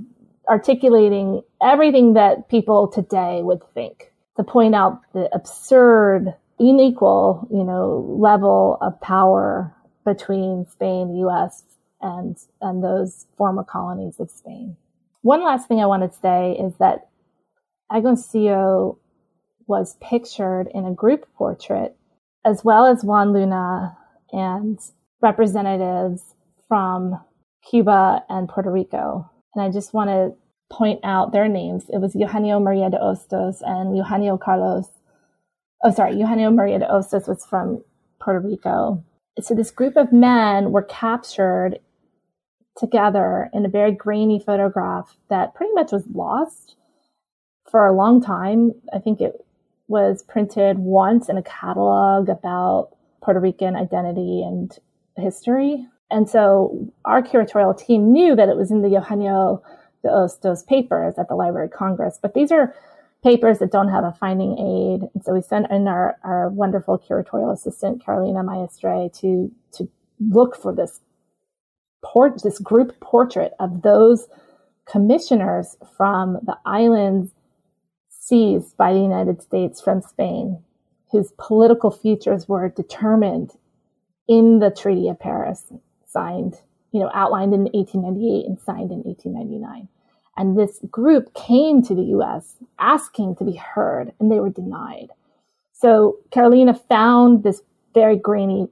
articulating everything that people today would think to point out the absurd, unequal, you know, level of power between Spain, the U.S., and and those former colonies of Spain. One last thing I wanted to say is that Agoncillo was pictured in a group portrait, as well as Juan Luna and representatives from Cuba and Puerto Rico. And I just want to point out their names. It was Eugenio Maria de Hostos and Eugenio Carlos. Oh, sorry, Eugenio Maria de Hostos was from Puerto Rico so this group of men were captured together in a very grainy photograph that pretty much was lost for a long time. I think it was printed once in a catalog about Puerto Rican identity and history. And so our curatorial team knew that it was in the Eugenio de Hostos papers at the Library of Congress. But these are papers that don't have a finding aid. And so we sent in our, our wonderful curatorial assistant, Carolina Maestre, to, to look for this port, this group portrait of those commissioners from the islands seized by the United States from Spain, whose political futures were determined in the Treaty of Paris, signed, you know, outlined in 1898 and signed in 1899. And this group came to the US asking to be heard, and they were denied. So Carolina found this very grainy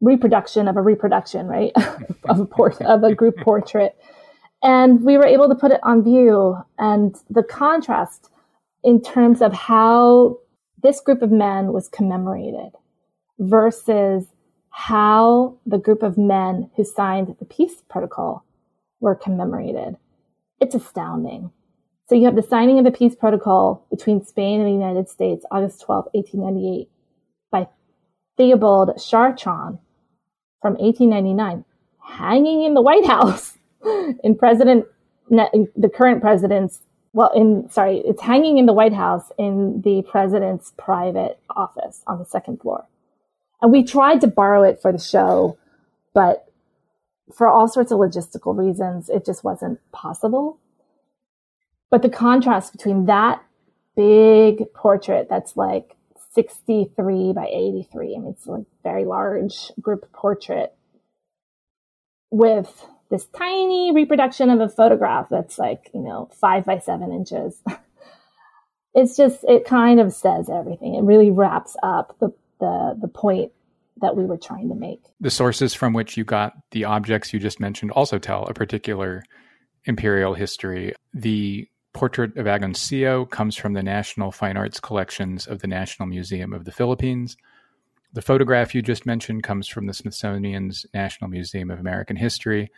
reproduction of a reproduction, right? *laughs* of a port *laughs* of a group portrait. And we were able to put it on view and the contrast in terms of how this group of men was commemorated versus how the group of men who signed the peace protocol were commemorated it's astounding. So you have the signing of the peace protocol between Spain and the United States, August 12, 1898, by Theobald Chartran from 1899, hanging in the White House *laughs* in President, the current president's, well, in, sorry, it's hanging in the White House in the president's private office on the second floor. And we tried to borrow it for the show, but for all sorts of logistical reasons, it just wasn't possible. But the contrast between that big portrait that's like 63 by 83, I mean, it's a very large group portrait with this tiny reproduction of a photograph that's like, you know, five by seven inches. *laughs* it's just, it kind of says everything. It really wraps up the, the, the point that we were trying to make. The sources from which you got the objects you just mentioned also tell a particular imperial history. The portrait of Agoncillo comes from the National Fine Arts collections of the National Museum of the Philippines. The photograph you just mentioned comes from the Smithsonian's National Museum of American History.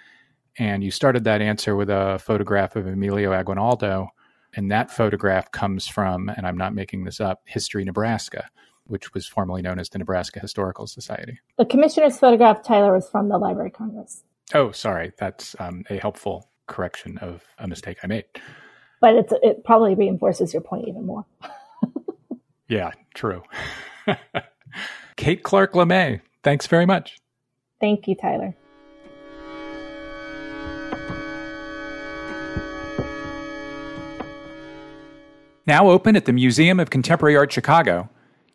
And you started that answer with a photograph of Emilio Aguinaldo. And that photograph comes from, and I'm not making this up, History Nebraska which was formerly known as the Nebraska Historical Society. The commissioner's photograph, Tyler, was from the Library of Congress. Oh, sorry. That's um, a helpful correction of a mistake I made. But it's, it probably reinforces your point even more. *laughs* yeah, true. *laughs* Kate Clarke Lemay, thanks very much. Thank you, Tyler. Now open at the Museum of Contemporary Art Chicago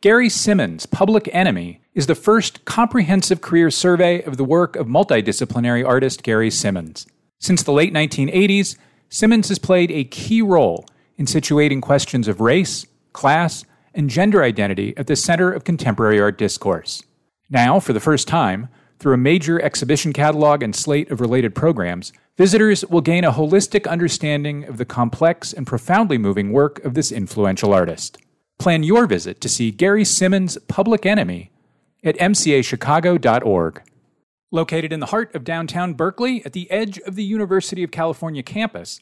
Gary Simmons' Public Enemy is the first comprehensive career survey of the work of multidisciplinary artist Gary Simmons. Since the late 1980s, Simmons has played a key role in situating questions of race, class, and gender identity at the center of contemporary art discourse. Now, for the first time, through a major exhibition catalog and slate of related programs, visitors will gain a holistic understanding of the complex and profoundly moving work of this influential artist. Plan your visit to see Gary Simmons' Public Enemy at mcachicago.org. Located in the heart of downtown Berkeley at the edge of the University of California campus,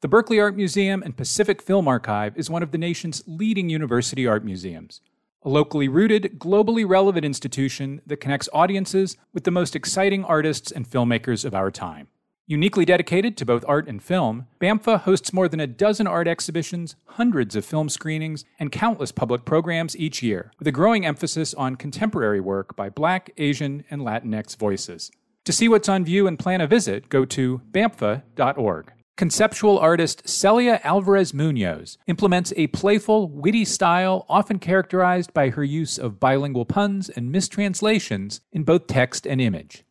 the Berkeley Art Museum and Pacific Film Archive is one of the nation's leading university art museums. A locally rooted, globally relevant institution that connects audiences with the most exciting artists and filmmakers of our time. Uniquely dedicated to both art and film, BAMFA hosts more than a dozen art exhibitions, hundreds of film screenings, and countless public programs each year, with a growing emphasis on contemporary work by Black, Asian, and Latinx voices. To see what's on view and plan a visit, go to bamfa.org. Conceptual artist Celia Alvarez Munoz implements a playful, witty style often characterized by her use of bilingual puns and mistranslations in both text and image.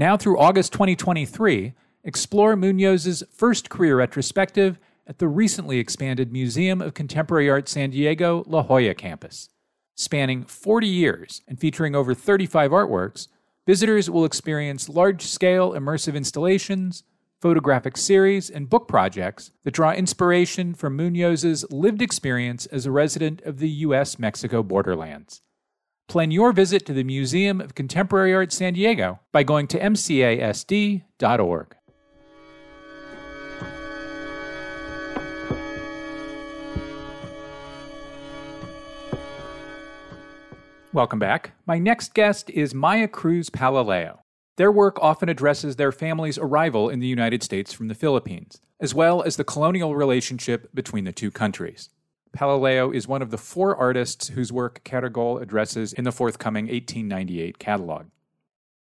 Now through August 2023, explore Munoz's first career retrospective at the recently expanded Museum of Contemporary Art San Diego La Jolla campus. Spanning 40 years and featuring over 35 artworks, visitors will experience large scale immersive installations photographic series, and book projects that draw inspiration from Munoz's lived experience as a resident of the U.S. Mexico borderlands. Plan your visit to the Museum of Contemporary Art San Diego by going to mcasd.org. Welcome back. My next guest is Maia Cruz Palileo. Their work often addresses their family's arrival in the United States from the Philippines, as well as the colonial relationship between the two countries. Palileo is one of the four artists whose work Caragol addresses in the forthcoming 1898 catalog.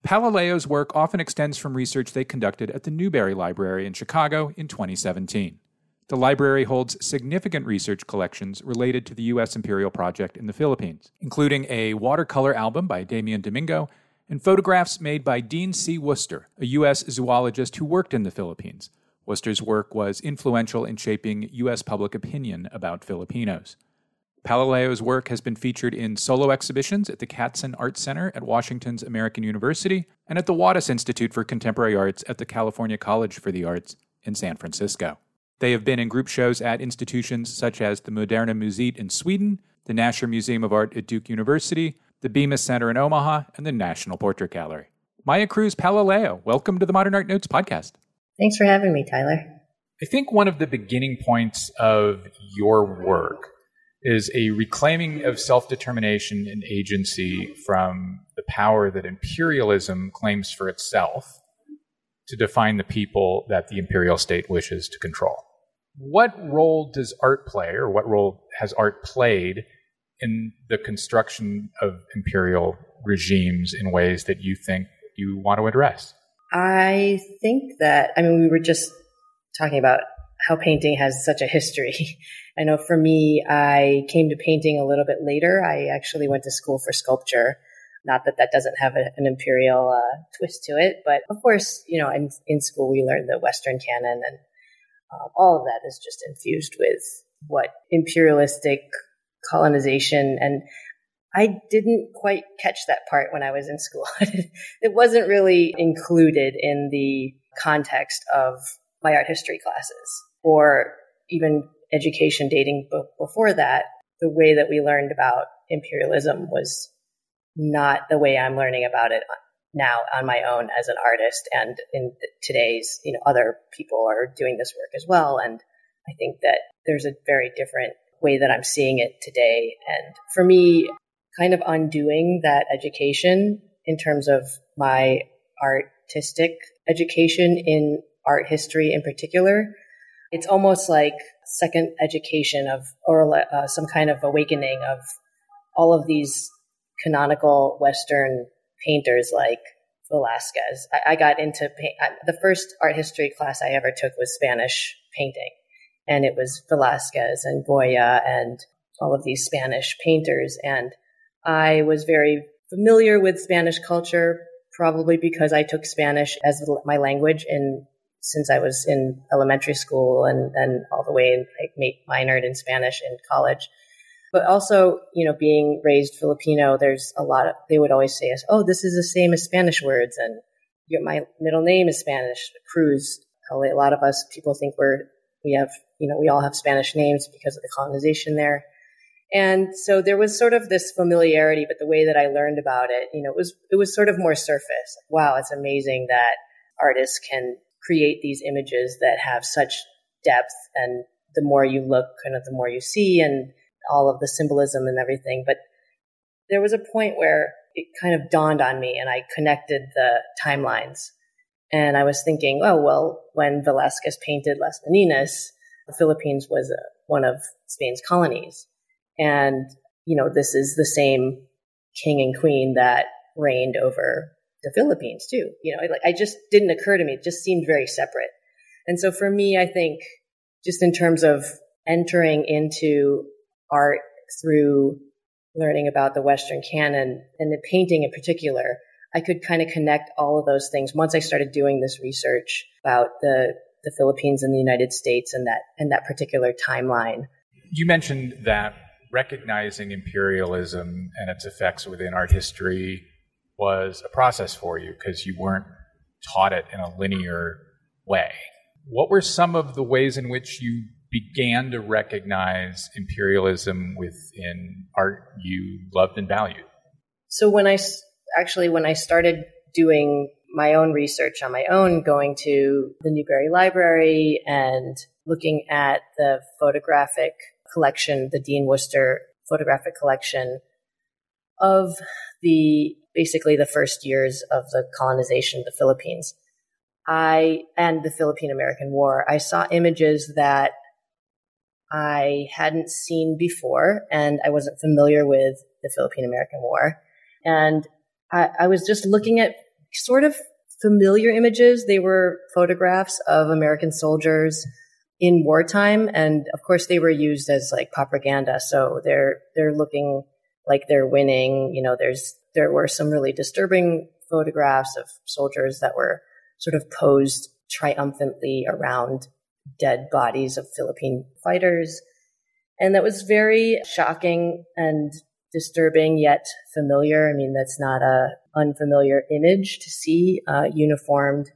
Palileo's work often extends from research they conducted at the Newberry Library in Chicago in 2017. The library holds significant research collections related to the U.S. Imperial Project in the Philippines, including a watercolor album by Damian Domingo and photographs made by Dean C. Worcester, a U.S. zoologist who worked in the Philippines. Worcester's work was influential in shaping U.S. public opinion about Filipinos. Palileo's work has been featured in solo exhibitions at the Katzen Art Center at Washington's American University and at the Wattis Institute for Contemporary Arts at the California College for the Arts in San Francisco. They have been in group shows at institutions such as the Moderna Museet in Sweden, the Nasher Museum of Art at Duke University, the Bemis Center in Omaha, and the National Portrait Gallery. Maia Cruz Palileo, welcome to the Modern Art Notes podcast. Thanks for having me, Tyler. I think one of the beginning points of your work is a reclaiming of self determination and agency from the power that imperialism claims for itself to define the people that the imperial state wishes to control. What role does art play, or what role has art played in the construction of imperial regimes in ways that you think you want to address? I think that, I mean, we were just talking about how painting has such a history. *laughs* I know for me, I came to painting a little bit later. I actually went to school for sculpture. Not that that doesn't have a, an imperial uh, twist to it, but of course, you know, in, in school we learned the Western canon, and um, all of that is just infused with what imperialistic colonization and I didn't quite catch that part when I was in school. *laughs* it wasn't really included in the context of my art history classes or even education dating before that. The way that we learned about imperialism was not the way I'm learning about it now on my own as an artist. And in today's, you know, other people are doing this work as well. And I think that there's a very different way that I'm seeing it today. And for me, kind of undoing that education in terms of my artistic education in art history in particular, it's almost like second education of, or uh, some kind of awakening of all of these canonical Western painters like Velasquez. I, I got into paint, I, the first art history class I ever took was Spanish painting and it was Velasquez and Goya and all of these Spanish painters. And I was very familiar with Spanish culture, probably because I took Spanish as my language in since I was in elementary school and then all the way in, like minored in Spanish in college. But also, you know, being raised Filipino, there's a lot of, they would always say oh, this is the same as Spanish words. And my middle name is Spanish, Cruz. A lot of us, people think we're, we have, you know, we all have Spanish names because of the colonization there. And so there was sort of this familiarity, but the way that I learned about it, you know, it was, it was sort of more surface. Wow, it's amazing that artists can create these images that have such depth. And the more you look, kind of the more you see and all of the symbolism and everything. But there was a point where it kind of dawned on me and I connected the timelines. And I was thinking, oh, well, when Velasquez painted Las Meninas, the Philippines was a, one of Spain's colonies. And, you know, this is the same king and queen that reigned over the Philippines too. You know, like I just didn't occur to me. It just seemed very separate. And so for me, I think just in terms of entering into art through learning about the Western canon and the painting in particular, I could kind of connect all of those things once I started doing this research about the the Philippines and the United States and that and that particular timeline. You mentioned that recognizing imperialism and its effects within art history was a process for you because you weren't taught it in a linear way. What were some of the ways in which you began to recognize imperialism within art you loved and valued? So when I actually when I started doing my own research on my own, going to the Newberry Library and looking at the photographic collection, the Dean Worcester photographic collection of the basically the first years of the colonization of the Philippines. I and the Philippine American War, I saw images that I hadn't seen before and I wasn't familiar with the Philippine American War. And I, I was just looking at sort of familiar images. They were photographs of American soldiers in wartime. And of course they were used as like propaganda. So they're, they're looking like they're winning. You know, there's, there were some really disturbing photographs of soldiers that were sort of posed triumphantly around dead bodies of Philippine fighters. And that was very shocking and disturbing yet familiar. I mean, that's not a unfamiliar image to see uh, uniformed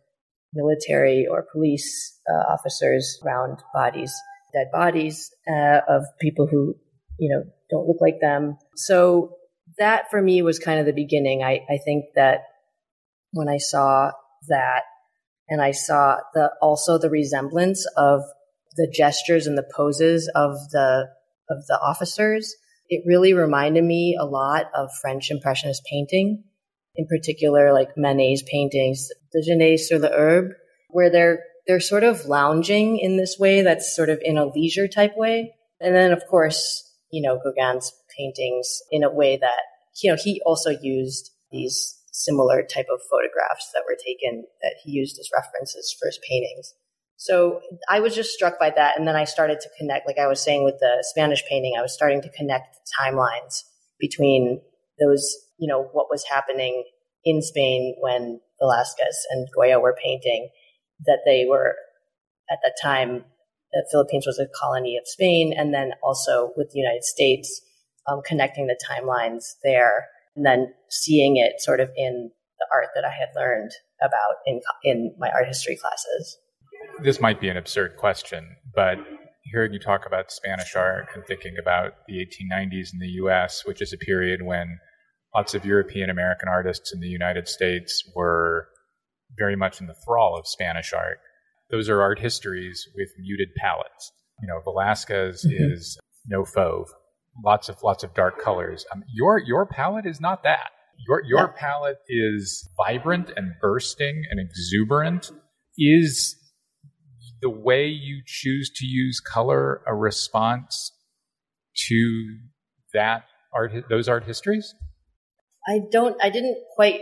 military or police uh, officers around bodies, dead bodies uh, of people who, you know, don't look like them. So that for me was kind of the beginning. I, I think that when I saw that and I saw the also the resemblance of the gestures and the poses of the of the officers. It really reminded me a lot of French Impressionist painting, in particular, like Manet's paintings, the Déjeuner sur l'herbe, where they're they're sort of lounging in this way that's sort of in a leisure type way. And then, of course, you know, Gauguin's paintings in a way that, you know, he also used these similar type of photographs that were taken that he used as references for his paintings. So I was just struck by that. And then I started to connect, like I was saying with the Spanish painting, I was starting to connect timelines between those, you know, what was happening in Spain when Velasquez and Goya were painting, that they were at that time, the Philippines was a colony of Spain, and then also with the United States, um, connecting the timelines there and then seeing it sort of in the art that I had learned about in in my art history classes. This might be an absurd question, but hearing you talk about Spanish art and thinking about the 1890s in the U.S., which is a period when lots of European American artists in the United States were very much in the thrall of Spanish art. Those are art histories with muted palettes. You know, Velasquez mm-hmm. is no fauve, lots of lots of dark colors. Um, your your palette is not that. Your your yeah. palette is vibrant and bursting and exuberant. Is the way you choose to use color a response to that art those art histories? I don't. I didn't quite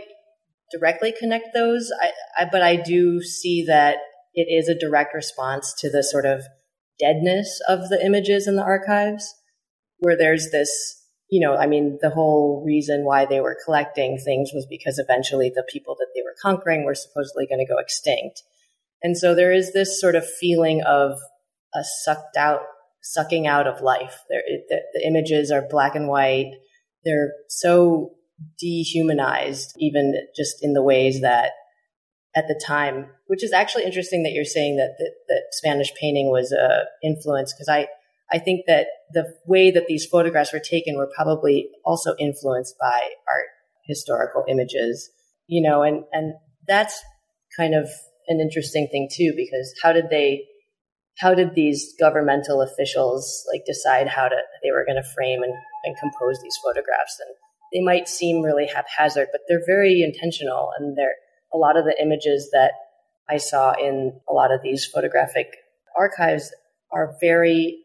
directly connect those, I, I, but I do see that it is a direct response to the sort of deadness of the images in the archives where there's this, you know, I mean, the whole reason why they were collecting things was because eventually the people that they were conquering were supposedly going to go extinct. And so there is this sort of feeling of a sucked out, sucking out of life. There, the, the images are black and white. They're so dehumanized, even just in the ways that at the time, which is actually interesting that you're saying that that, that Spanish painting was a uh, influence because I I think that the way that these photographs were taken were probably also influenced by art historical images, you know, and and that's kind of an interesting thing too because how did they how did these governmental officials like decide how to they were going to frame and, and compose these photographs and they might seem really haphazard but they're very intentional and they're a lot of the images that I saw in a lot of these photographic archives are very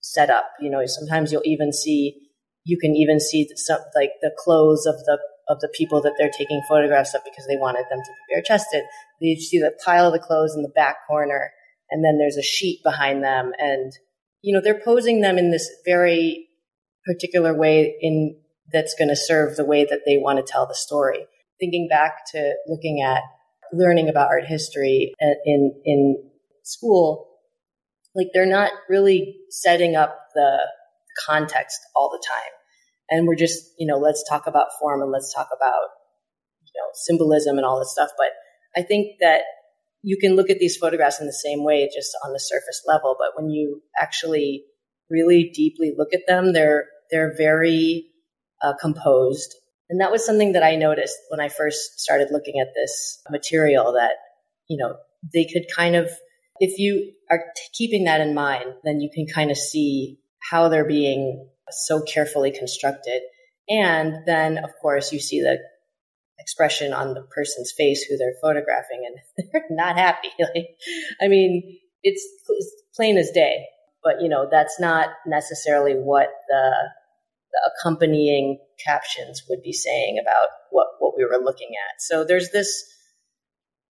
set up. You know, sometimes you'll even see, you can even see some, like the clothes of the of the people that they're taking photographs of because they wanted them to be bare chested. You see the pile of the clothes in the back corner, and then there's a sheet behind them, and you know they're posing them in this very particular way in that's going to serve the way that they want to tell the story thinking back to looking at learning about art history uh, in in school, like they're not really setting up the context all the time. And we're just, you know, let's talk about form and let's talk about, you know, symbolism and all this stuff. But I think that you can look at these photographs in the same way, just on the surface level. But when you actually really deeply look at them, they're, they're very uh, composed and that was something that I noticed when I first started looking at this material that, you know, they could kind of, if you are t- keeping that in mind, then you can kind of see how they're being so carefully constructed. And then, of course, you see the expression on the person's face who they're photographing and *laughs* they're not happy. *laughs* Like, I mean, it's, it's plain as day, but you know, that's not necessarily what the the accompanying captions would be saying about what, what we were looking at. So there's this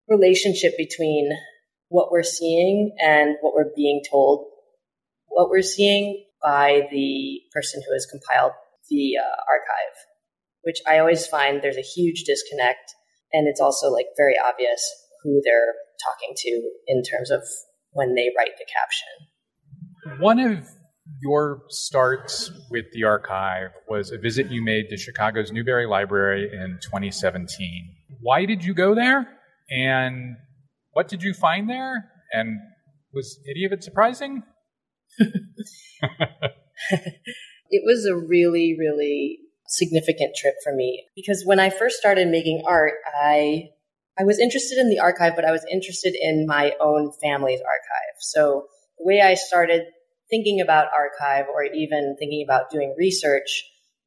relationship between what we're seeing and what we're being told, what we're seeing by the person who has compiled the uh, archive, which I always find there's a huge disconnect. And it's also like very obvious who they're talking to in terms of when they write the caption. One of your start with the archive was a visit you made to Chicago's Newberry Library in 2017. Why did you go there? And what did you find there? And was any of it surprising? *laughs* it was a really, really significant trip for me because when I first started making art, I I was interested in the archive, but I was interested in my own family's archive. So the way I started thinking about archive or even thinking about doing research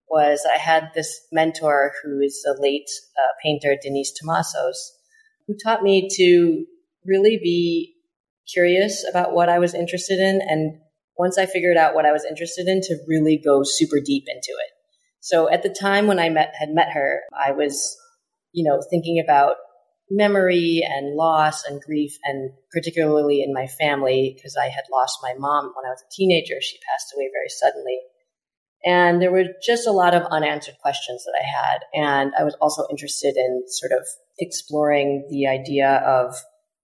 was I had this mentor who is a late uh, painter, Denyse Thomasos, who taught me to really be curious about what I was interested in. And once I figured out what I was interested in, to really go super deep into it. So at the time when I met, had met her, I was, you know, thinking about memory and loss and grief, and particularly in my family, because I had lost my mom when I was a teenager. She passed away very suddenly. And there were just a lot of unanswered questions that I had. And I was also interested in sort of exploring the idea of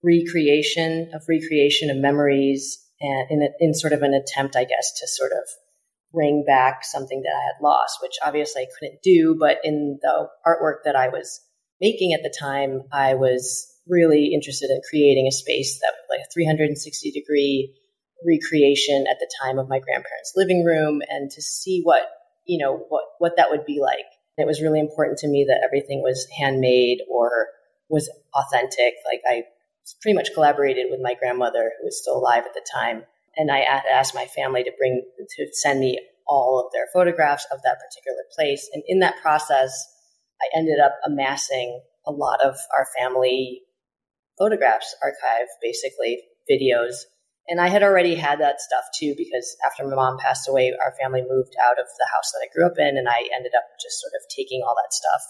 recreation, of recreation of memories, and in, a, in sort of an attempt, I guess, to sort of bring back something that I had lost, which obviously I couldn't do. But in the artwork that I was making at the time, I was really interested in creating a space that like a 360 degree recreation at the time of my grandparents' living room and to see what, you know, what, what that would be like. It was really important to me that everything was handmade or was authentic. Like I pretty much collaborated with my grandmother who was still alive at the time. And I asked my family to bring, to send me all of their photographs of that particular place. And in that process, I ended up amassing a lot of our family photographs archive, basically videos. And I had already had that stuff too, because after my mom passed away, our family moved out of the house that I grew up in, and I ended up just sort of taking all that stuff.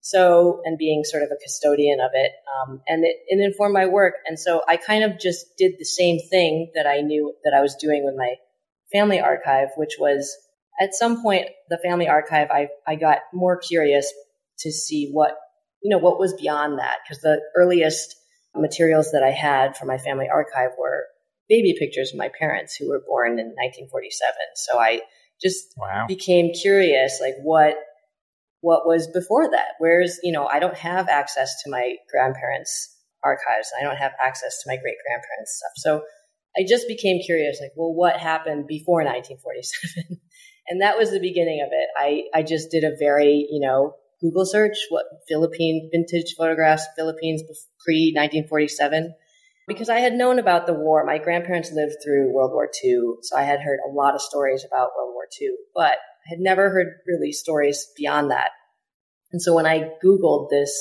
So, and being sort of a custodian of it, um, and it, it informed my work. And so I kind of just did the same thing that I knew that I was doing with my family archive, which was at some point, the family archive, I, I got more curious to see what, you know, what was beyond that. Because the earliest materials that I had from my family archive were baby pictures of my parents who were born in 1947. So I just wow. became curious, like what, what was before that? Where's, you know, I don't have access to my grandparents' archives. I don't have access to my great grandparents' stuff. So I just became curious, like, well, what happened before 1947? *laughs* and that was the beginning of it. I, I just did a very, you know, Google search, what Philippine vintage photographs, Philippines pre 1947, because I had known about the war. My grandparents lived through World War II, so I had heard a lot of stories about World War II, but I had never heard really stories beyond that. And so when I Googled this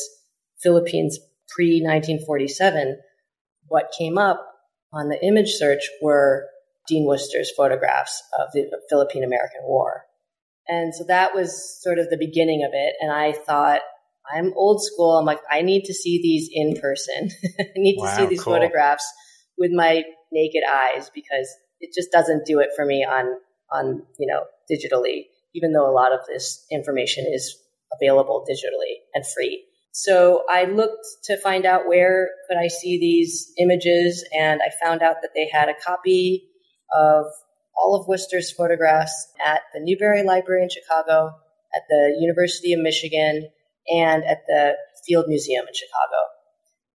Philippines pre 1947, what came up on the image search were Dean Worcester's photographs of the Philippine American War. And so that was sort of the beginning of it. And I thought, I'm old school. I'm like, I need to see these in person. *laughs* I need wow, to see these cool. photographs with my naked eyes because it just doesn't do it for me on, on, you know, digitally, even though a lot of this information is available digitally and free. So I looked to find out where could I see these images and I found out that they had a copy of all of Worcester's photographs at the Newberry Library in Chicago, at the University of Michigan, and at the Field Museum in Chicago.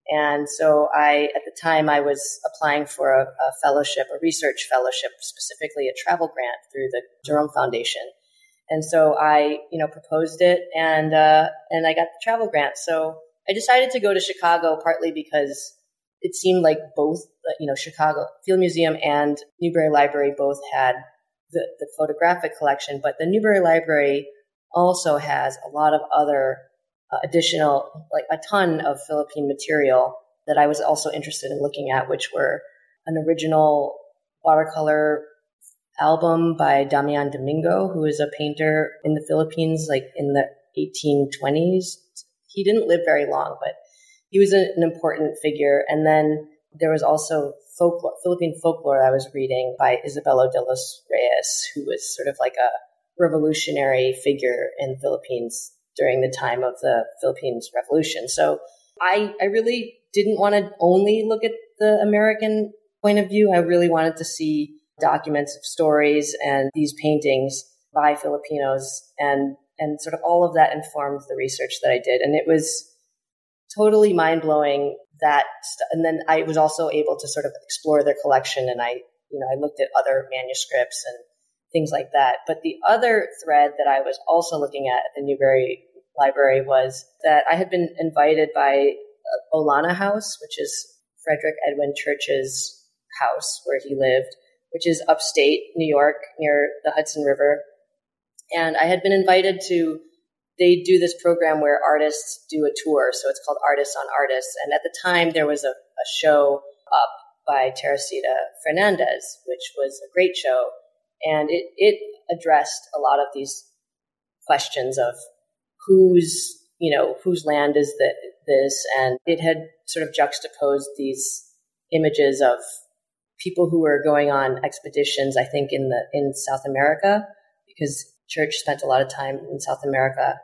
And so I, at the time, I was applying for a, a, fellowship, a research fellowship, specifically a travel grant through the Jerome Foundation. And so I, you know, proposed it and, uh, and I got the travel grant. So I decided to go to Chicago partly because it seemed like both, you know, Chicago Field Museum and Newberry Library both had the, the photographic collection, but the Newberry Library also has a lot of other uh, additional, like a ton of Philippine material that I was also interested in looking at, which were an original watercolor album by Damian Domingo, who is a painter in the Philippines, like in the 1820s. He didn't live very long, but he was an important figure. And then there was also folklore, Philippine folklore I was reading by Isabelo de los Reyes, who was sort of like a revolutionary figure in the Philippines during the time of the Philippines Revolution. So I, I really didn't want to only look at the American point of view. I really wanted to see documents of stories and these paintings by Filipinos and and sort of all of that informed the research that I did. And it was totally mind blowing that, st- and then I was also able to sort of explore their collection and I, you know, I looked at other manuscripts and things like that. But the other thread that I was also looking at at the Newberry Library was that I had been invited by uh, Olana House, which is Frederick Edwin Church's house where he lived, which is upstate New York near the Hudson River. And I had been invited to, they do this program where artists do a tour. So it's called Artists on Artists. And at the time, there was a, a show up by Teresita Fernandez, which was a great show. And it, it addressed a lot of these questions of whose, you know, whose land is the, this? And it had sort of juxtaposed these images of people who were going on expeditions, I think in the in South America, because church spent a lot of time in South America.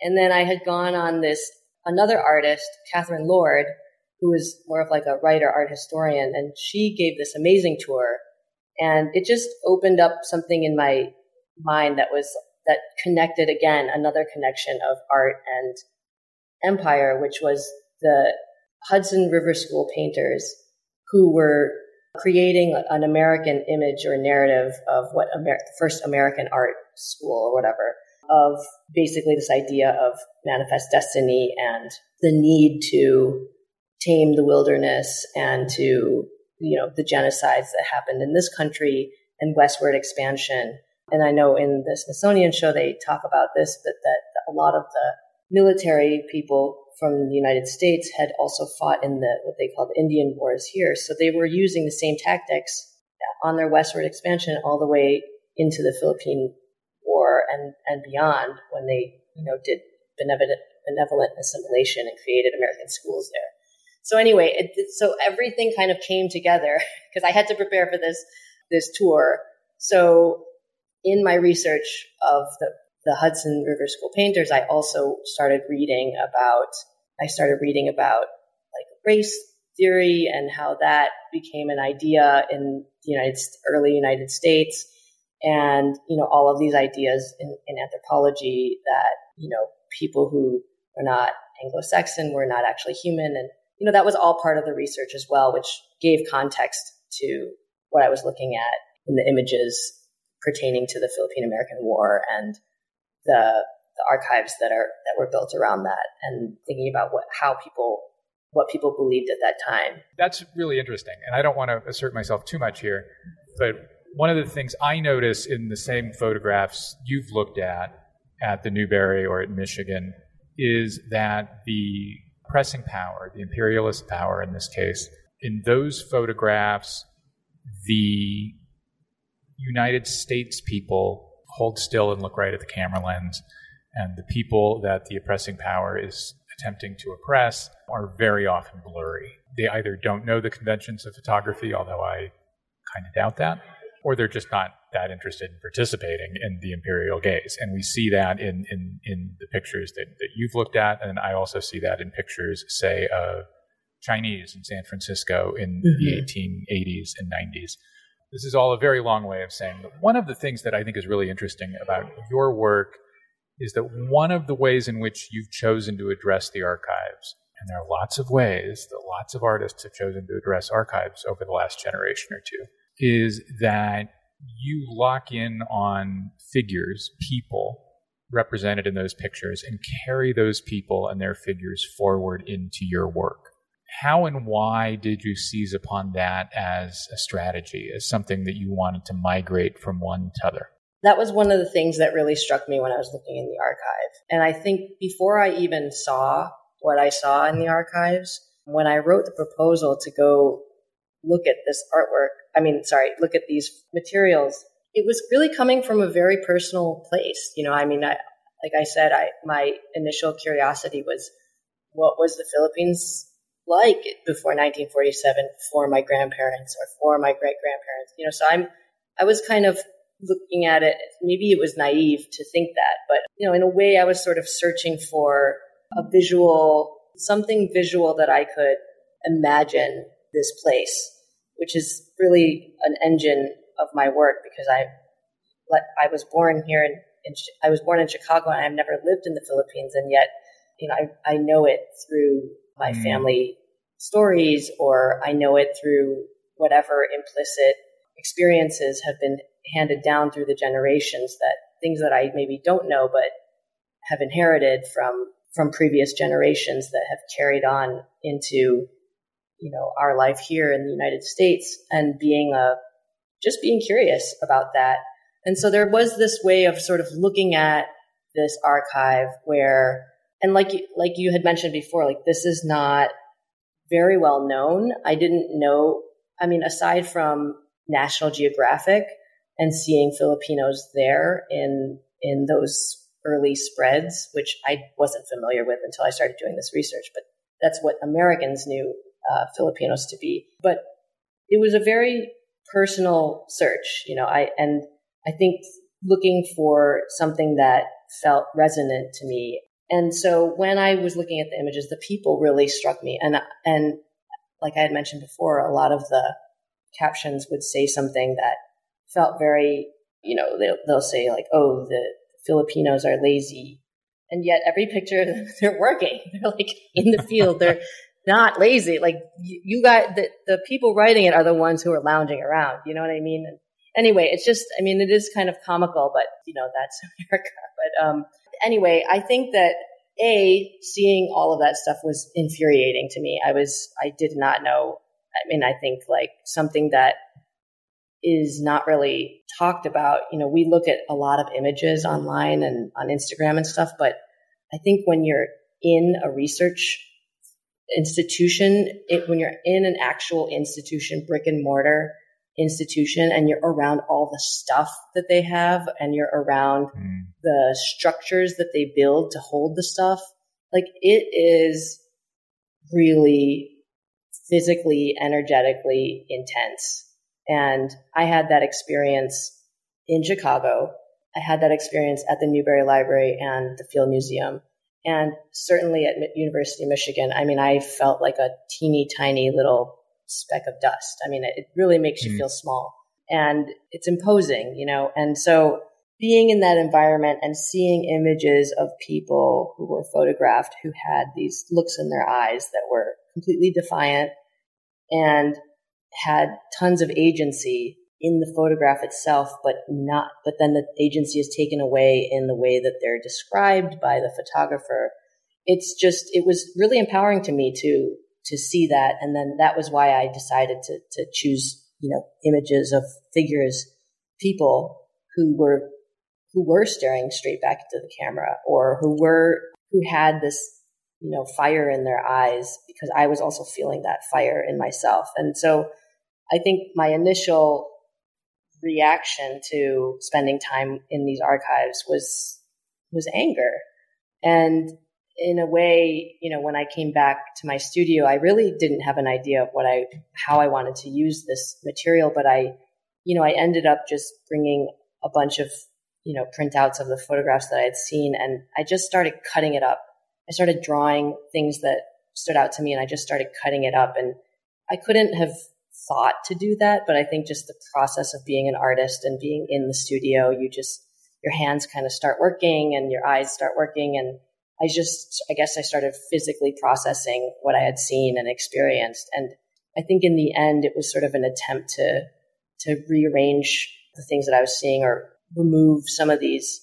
And then I had gone on this another artist, Catherine Lord, who was more of like a writer, art historian, and she gave this amazing tour. And it just opened up something in my mind that was that connected again another connection of art and empire, which was the Hudson River School painters who were creating an American image or narrative of what Amer- first American art school or whatever of basically this idea of manifest destiny and the need to tame the wilderness and to you know the genocides that happened in this country and westward expansion and i know in the smithsonian show they talk about this that, that a lot of the military people from the United States had also fought in the what they call the Indian Wars here. So they were using the same tactics on their westward expansion all the way into the Philippine and and beyond when they you know did benevolent benevolent assimilation and created American schools there. So anyway, it, so everything kind of came together *laughs* because I had to prepare for this this tour. So in my research of the, the Hudson River School painters, I also started reading about, I started reading about like race theory and how that became an idea in the United, early United States. And, you know, all of these ideas in, in anthropology that, you know, people who are not Anglo-Saxon were not actually human. And, you know, that was all part of the research as well, which gave context to what I was looking at in the images pertaining to the Philippine American War and the, the archives that are that were built around that and thinking about what how people what people believed at that time. That's really interesting. And I don't want to assert myself too much here, but one of the things I notice in the same photographs you've looked at at the Newberry or at Michigan is that the pressing power, the imperialist power in this case, in those photographs, the United States people hold still and look right at the camera lens, and the people that the oppressing power is attempting to oppress are very often blurry. They either don't know the conventions of photography, although I kind of doubt that, or they're just not that interested in participating in the imperial gaze. And we see that in, in, in the pictures that, that you've looked at. And I also see that in pictures, say, of Chinese in San Francisco in mm-hmm. the 1880s and 90s. This is all a very long way of saying that one of the things that I think is really interesting about your work is that one of the ways in which you've chosen to address the archives, and there are lots of ways that lots of artists have chosen to address archives over the last generation or two, is that you lock in on figures, people represented in those pictures, and carry those people and their figures forward into your work. How and why did you seize upon that as a strategy, as something that you wanted to migrate from one to other? That was one of the things that really struck me when I was looking in the archive. And I think before I even saw what I saw in the archives, when I wrote the proposal to go look at this artwork, I mean, sorry, look at these materials, it was really coming from a very personal place. You know, I mean, I, like I said, I, my initial curiosity was what was the Philippines like before 1947 for my grandparents or for my great grandparents? You know, so I'm, I was kind of looking at it. Maybe it was naive to think that, but you know, in a way, I was sort of searching for a visual, something visual that I could imagine this place which is really an engine of my work because I, I was born here in, in, I was born in Chicago and I've never lived in the Philippines. And yet, you know, I, I know it through my mm. family stories or I know it through whatever implicit experiences have been handed down through the generations that things that I maybe don't know, but have inherited from, from previous generations that have carried on into you know, our life here in the United States and being a, just being curious about that. And so there was this way of sort of looking at this archive where, and like, like you had mentioned before, like this is not very well known. I didn't know, I mean, aside from National Geographic and seeing Filipinos there in, in those early spreads, which I wasn't familiar with until I started doing this research, but that's what Americans knew uh, Filipinos to be. But it was a very personal search, you know, I, and I think looking for something that felt resonant to me. And so when I was looking at the images, the people really struck me. And, and like I had mentioned before, a lot of the captions would say something that felt very, you know, they'll, they'll say like, oh, the Filipinos are lazy. And yet every picture *laughs* they're working. *laughs* They're like in the field. They're not lazy. Like you, you got the, the people writing it are the ones who are lounging around. You know what I mean? And anyway, it's just, I mean, it is kind of comical, but you know, that's *laughs* America. But, um, anyway, I think that a seeing all of that stuff was infuriating to me. I was, I did not know. I mean, I think like something that is not really talked about. You know, we look at a lot of images online and on Instagram and stuff, but I think when you're in a research institution, it, when you're in an actual institution, brick and mortar institution, and you're around all the stuff that they have and you're around mm. the structures that they build to hold the stuff, like it is really physically, energetically intense. And I had that experience in Chicago. I had that experience at the Newberry Library and the Field Museum. And certainly at University of Michigan, I mean, I felt like a teeny tiny little speck of dust. I mean, it really makes you mm. feel small and it's imposing, you know? And so being in that environment and seeing images of people who were photographed who had these looks in their eyes that were completely defiant and had tons of agency in the photograph itself, but not, but then the agency is taken away in the way that they're described by the photographer. It's just, it was really empowering to me to, to see that. And then that was why I decided to, to choose, you know, images of figures, people who were, who were staring straight back into the camera or who were, who had this, you know, fire in their eyes because I was also feeling that fire in myself. And so I think my initial reaction to spending time in these archives was was anger. And in a way you know when i came back to my studio i really didn't have an idea of what i how i wanted to use this material but i you know i ended up just bringing a bunch of you know printouts of the photographs that i had seen and i just started cutting it up. I started drawing things that stood out to me and i just started cutting it up and i couldn't have thought to do that, but I think just the process of being an artist and being in the studio, you just, your hands kind of start working and your eyes start working. And I just, I guess I started physically processing what I had seen and experienced. And I think in the end, it was sort of an attempt to, to rearrange the things that I was seeing or remove some of these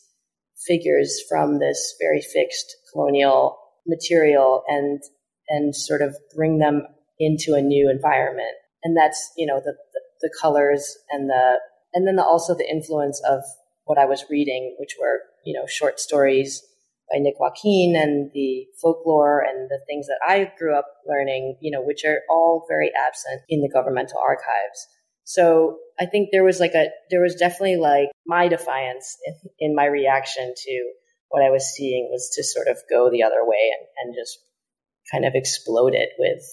figures from this very fixed colonial material and, and sort of bring them into a new environment and that's you know the, the, the colors and the and then the, also the influence of what I was reading, which were you know short stories by Nick Joaquin and the folklore and the things that I grew up learning, you know, which are all very absent in the governmental archives. So I think there was like a, there was definitely like my defiance in, in my reaction to what I was seeing was to sort of go the other way and, and just kind of explode it with,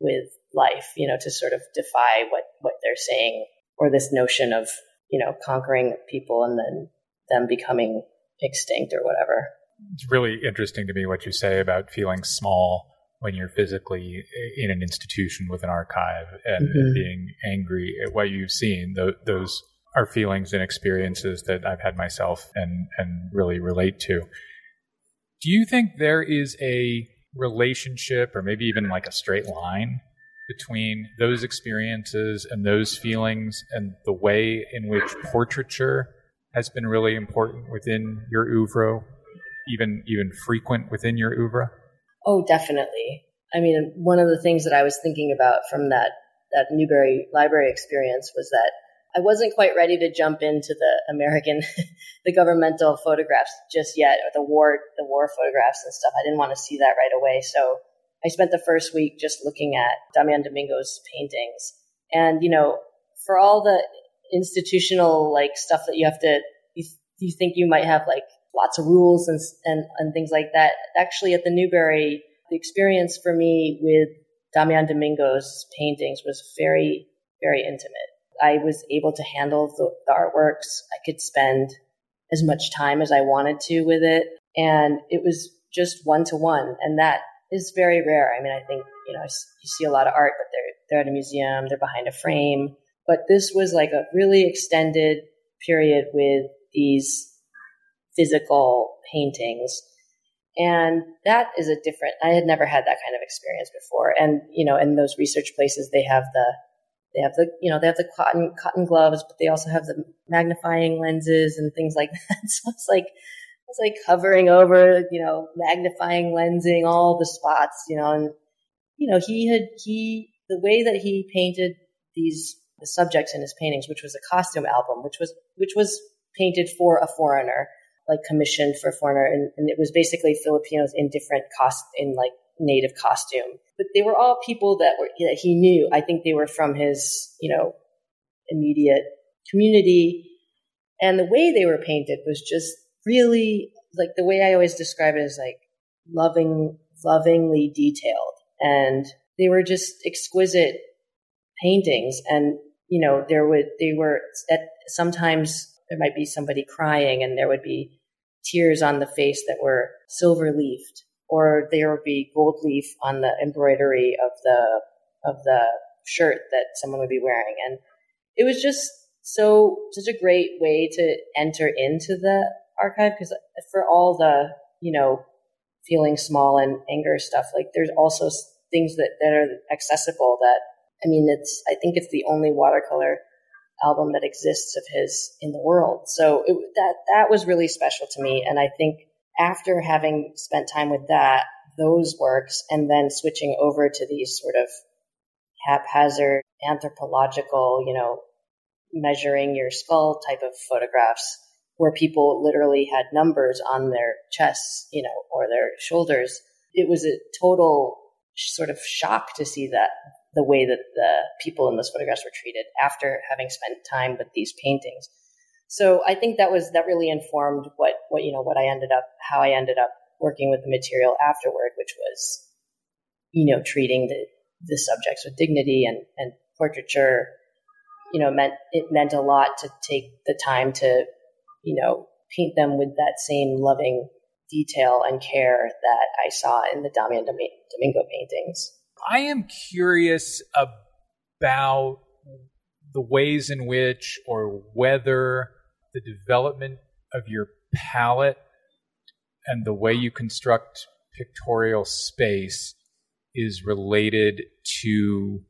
with life, you know, to sort of defy what, what they're saying or this notion of, you know, conquering people and then them becoming extinct or whatever. It's really interesting to me what you say about feeling small when you're physically in an institution with an archive and mm-hmm. being angry at what you've seen. Those are feelings and experiences that I've had myself and, and really relate to. Do you think there is a relationship or maybe even like a straight line between those experiences and those feelings and the way in which portraiture has been really important within your oeuvre, even even frequent within your oeuvre? Oh, definitely. I mean, one of the things that I was thinking about from that that Newberry Library experience was that I wasn't quite ready to jump into the American, *laughs* the governmental photographs just yet, or the war, the war photographs and stuff. I didn't want to see that right away. So I spent the first week just looking at Damian Domingo's paintings. And, you know, for all the institutional like stuff that you have to, you, you think you might have like lots of rules and, and, and things like that. Actually, at the Newberry, the experience for me with Damian Domingo's paintings was very, very intimate. I was able to handle the, the artworks. I could spend as much time as I wanted to with it. And it was just one to one. And that is very rare. I mean, I think, you know, you see a lot of art, but they're, they're at a museum, they're behind a frame. But this was like a really extended period with these physical paintings. And that is a different, I had never had that kind of experience before. And, you know, in those research places, they have the, they have the, you know, they have the cotton, cotton gloves, but they also have the magnifying lenses and things like *laughs* that. So it's like, was like hovering over, you know, magnifying, lensing all the spots, you know, and, you know, he had, he, the way that he painted these the subjects in his paintings, which was a costume album, which was, which was painted for a foreigner, like commissioned for a foreigner. And, and it was basically Filipinos in different cost, in like native costume, but they were all people that were, that he knew. I think they were from his, you know, immediate community. And the way they were painted was just really like the way I always describe it is like loving, lovingly detailed. And they were just exquisite paintings. And, you know, there would, they were at sometimes there might be somebody crying and there would be tears on the face that were silver leafed, or there would be gold leaf on the embroidery of the of the shirt that someone would be wearing. And it was just so such a great way to enter into the archive? Because for all the you know feeling small and anger stuff like there's also things that that are accessible that i mean it's i think it's the only watercolor album that exists of his in the world. So it, that that was really special to me. And i think after having spent time with that those works and then switching over to these sort of haphazard anthropological you know measuring your skull type of photographs where people literally had numbers on their chests, you know, or their shoulders. It was a total sort of shock to see that the way that the people in those photographs were treated after having spent time with these paintings. So I think that was that really informed what what you know what I ended up how I ended up working with the material afterward, which was you know treating the the subjects with dignity and and portraiture you know, meant it meant a lot to take the time to, you know, paint them with that same loving detail and care that I saw in the Damian Domingo paintings. I am curious about the ways in which or whether the development of your palette and the way you construct pictorial space is related to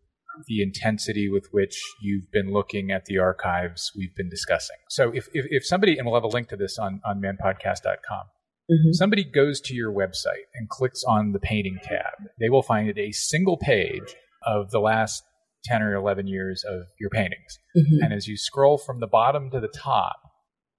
the intensity with which you've been looking at the archives we've been discussing. So if, if, if somebody, and we'll have a link to this on, on manpodcast.com, mm-hmm. somebody goes to your website and clicks on the painting tab, they will find a single page of the last 10 or 11 years of your paintings. Mm-hmm. And as you scroll from the bottom to the top,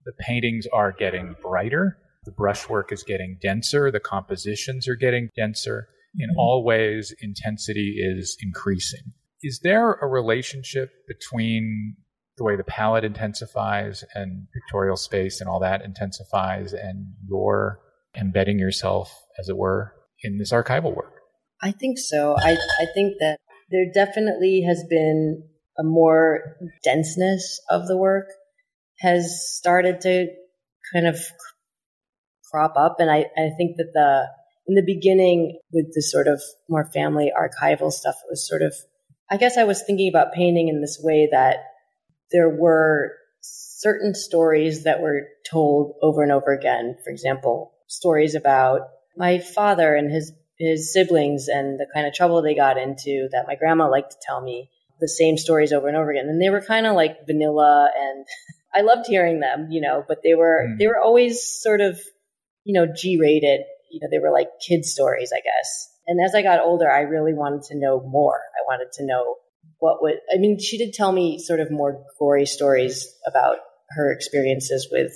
the paintings are getting brighter, the brushwork is getting denser, the compositions are getting denser. In mm-hmm. all ways, intensity is increasing is there a relationship between the way the palette intensifies and pictorial space and all that intensifies and your embedding yourself, as it were, in this archival work? I think so. I, I think that there definitely has been a more denseness of the work has started to kind of crop up. And I, I think that the, in the beginning with the sort of more family archival stuff, it was sort of I guess I was thinking about painting in this way that there were certain stories that were told over and over again. For example, stories about my father and his his siblings and the kind of trouble they got into that my grandma liked to tell me the same stories over and over again. And they were kind of like vanilla and *laughs* I loved hearing them, you know, but they were mm. they were always sort of, you know, G rated. You know, they were like kid stories, I guess. And as I got older, I really wanted to know more. I wanted to know what would, I mean, she did tell me sort of more gory stories about her experiences with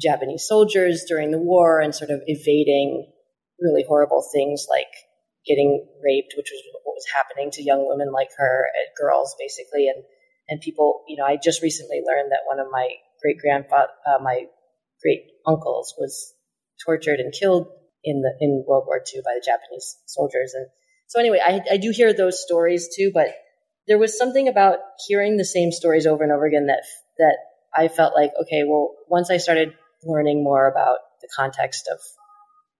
Japanese soldiers during the war and sort of evading really horrible things like getting raped, which was what was happening to young women like her, girls basically. And, and people, you know, I just recently learned that one of my great grandfather, uh, my great uncles was tortured and killed in the in World War II by the Japanese soldiers. And so anyway, I, I do hear those stories too, but there was something about hearing the same stories over and over again that that I felt like, okay, well, once I started learning more about the context of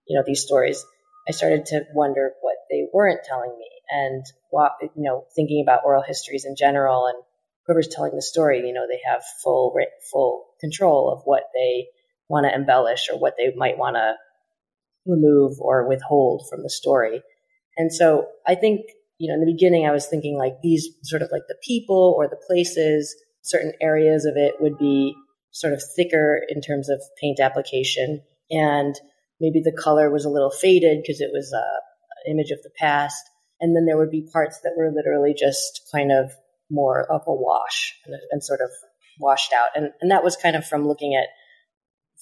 you know these stories, I started to wonder what they weren't telling me, and what you know, thinking about oral histories in general, and whoever's telling the story, you know, they have full full control of what they want to embellish or what they might want to remove or withhold from the story. And so I think, you know, in the beginning, I was thinking like these sort of like the people or the places, certain areas of it would be sort of thicker in terms of paint application. And maybe the color was a little faded because it was a, an image of the past. And then there would be parts that were literally just kind of more of a wash and, and sort of washed out. And, and that was kind of from looking at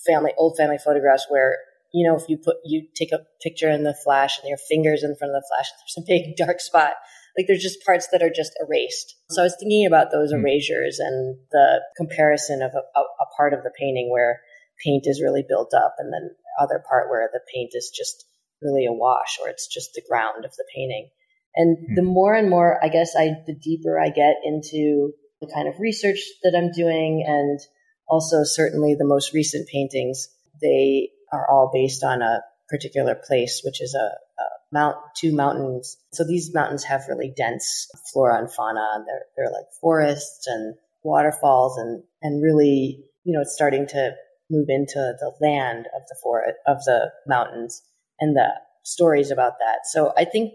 family, old family photographs where you know, if you put, you take a picture in the flash and your fingers in front of the flash, *laughs* there's a big dark spot. Like there's just parts that are just erased. So I was thinking about those mm. erasures and the comparison of a, a, a part of the painting where paint is really built up and then other part where the paint is just really a wash or it's just the ground of the painting. And mm. the more and more, I guess I, the deeper I get into the kind of research that I'm doing and also certainly the most recent paintings, they are all based on a particular place, which is a, a mount, two mountains. So these mountains have really dense flora and fauna, and they're they're like forests and waterfalls, and and really, you know, it's starting to move into the land of the forest of the mountains and the stories about that. So I think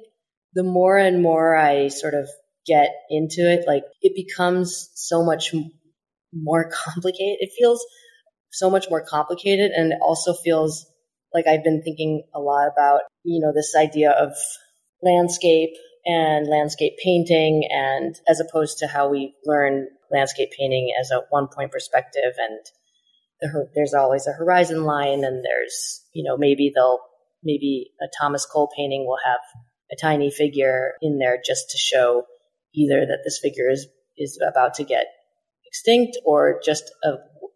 the more and more I sort of get into it, like it becomes so much more *laughs* complicated. It feels so much more complicated and it also feels like I've been thinking a lot about, you know, this idea of landscape and landscape painting and as opposed to how we learn landscape painting as a one point perspective and the, there's always a horizon line and there's, you know, maybe they'll, maybe a Thomas Cole painting will have a tiny figure in there just to show either that this figure is, is about to get extinct or just a,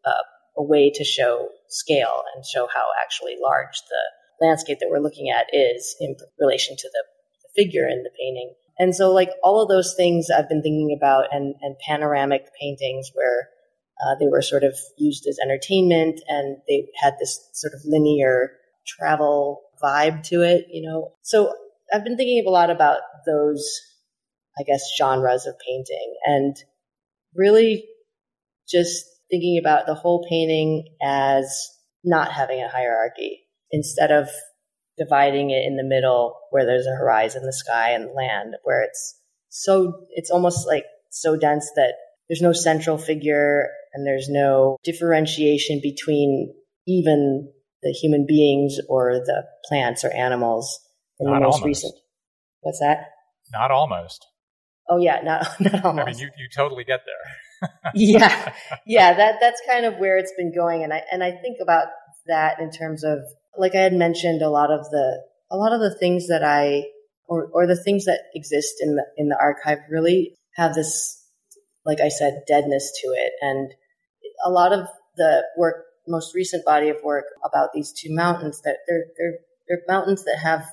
a, a way to show scale and show how actually large the landscape that we're looking at is in relation to the, the figure in the painting. And so, like all of those things I've been thinking about, and, and panoramic paintings where uh, they were sort of used as entertainment and they had this sort of linear travel vibe to it, you know. So I've been thinking a lot about those, I guess, genres of painting and really just thinking about the whole painting as not having a hierarchy instead of dividing it in the middle where there's a horizon, the sky, and the land, where it's so, it's almost like so dense that there's no central figure and there's no differentiation between even the human beings or the plants or animals in not the most almost. recent. What's that? Not almost. Oh yeah, not *laughs* not almost. I mean, you, you totally get there yeah, yeah. That that's kind of where it's been going, and I and I think about that in terms of like I had mentioned a lot of the a lot of the things that I or or the things that exist in the in the archive really have this like I said deadness to it, and a lot of the work most recent body of work about these two mountains that they're they're they're mountains that have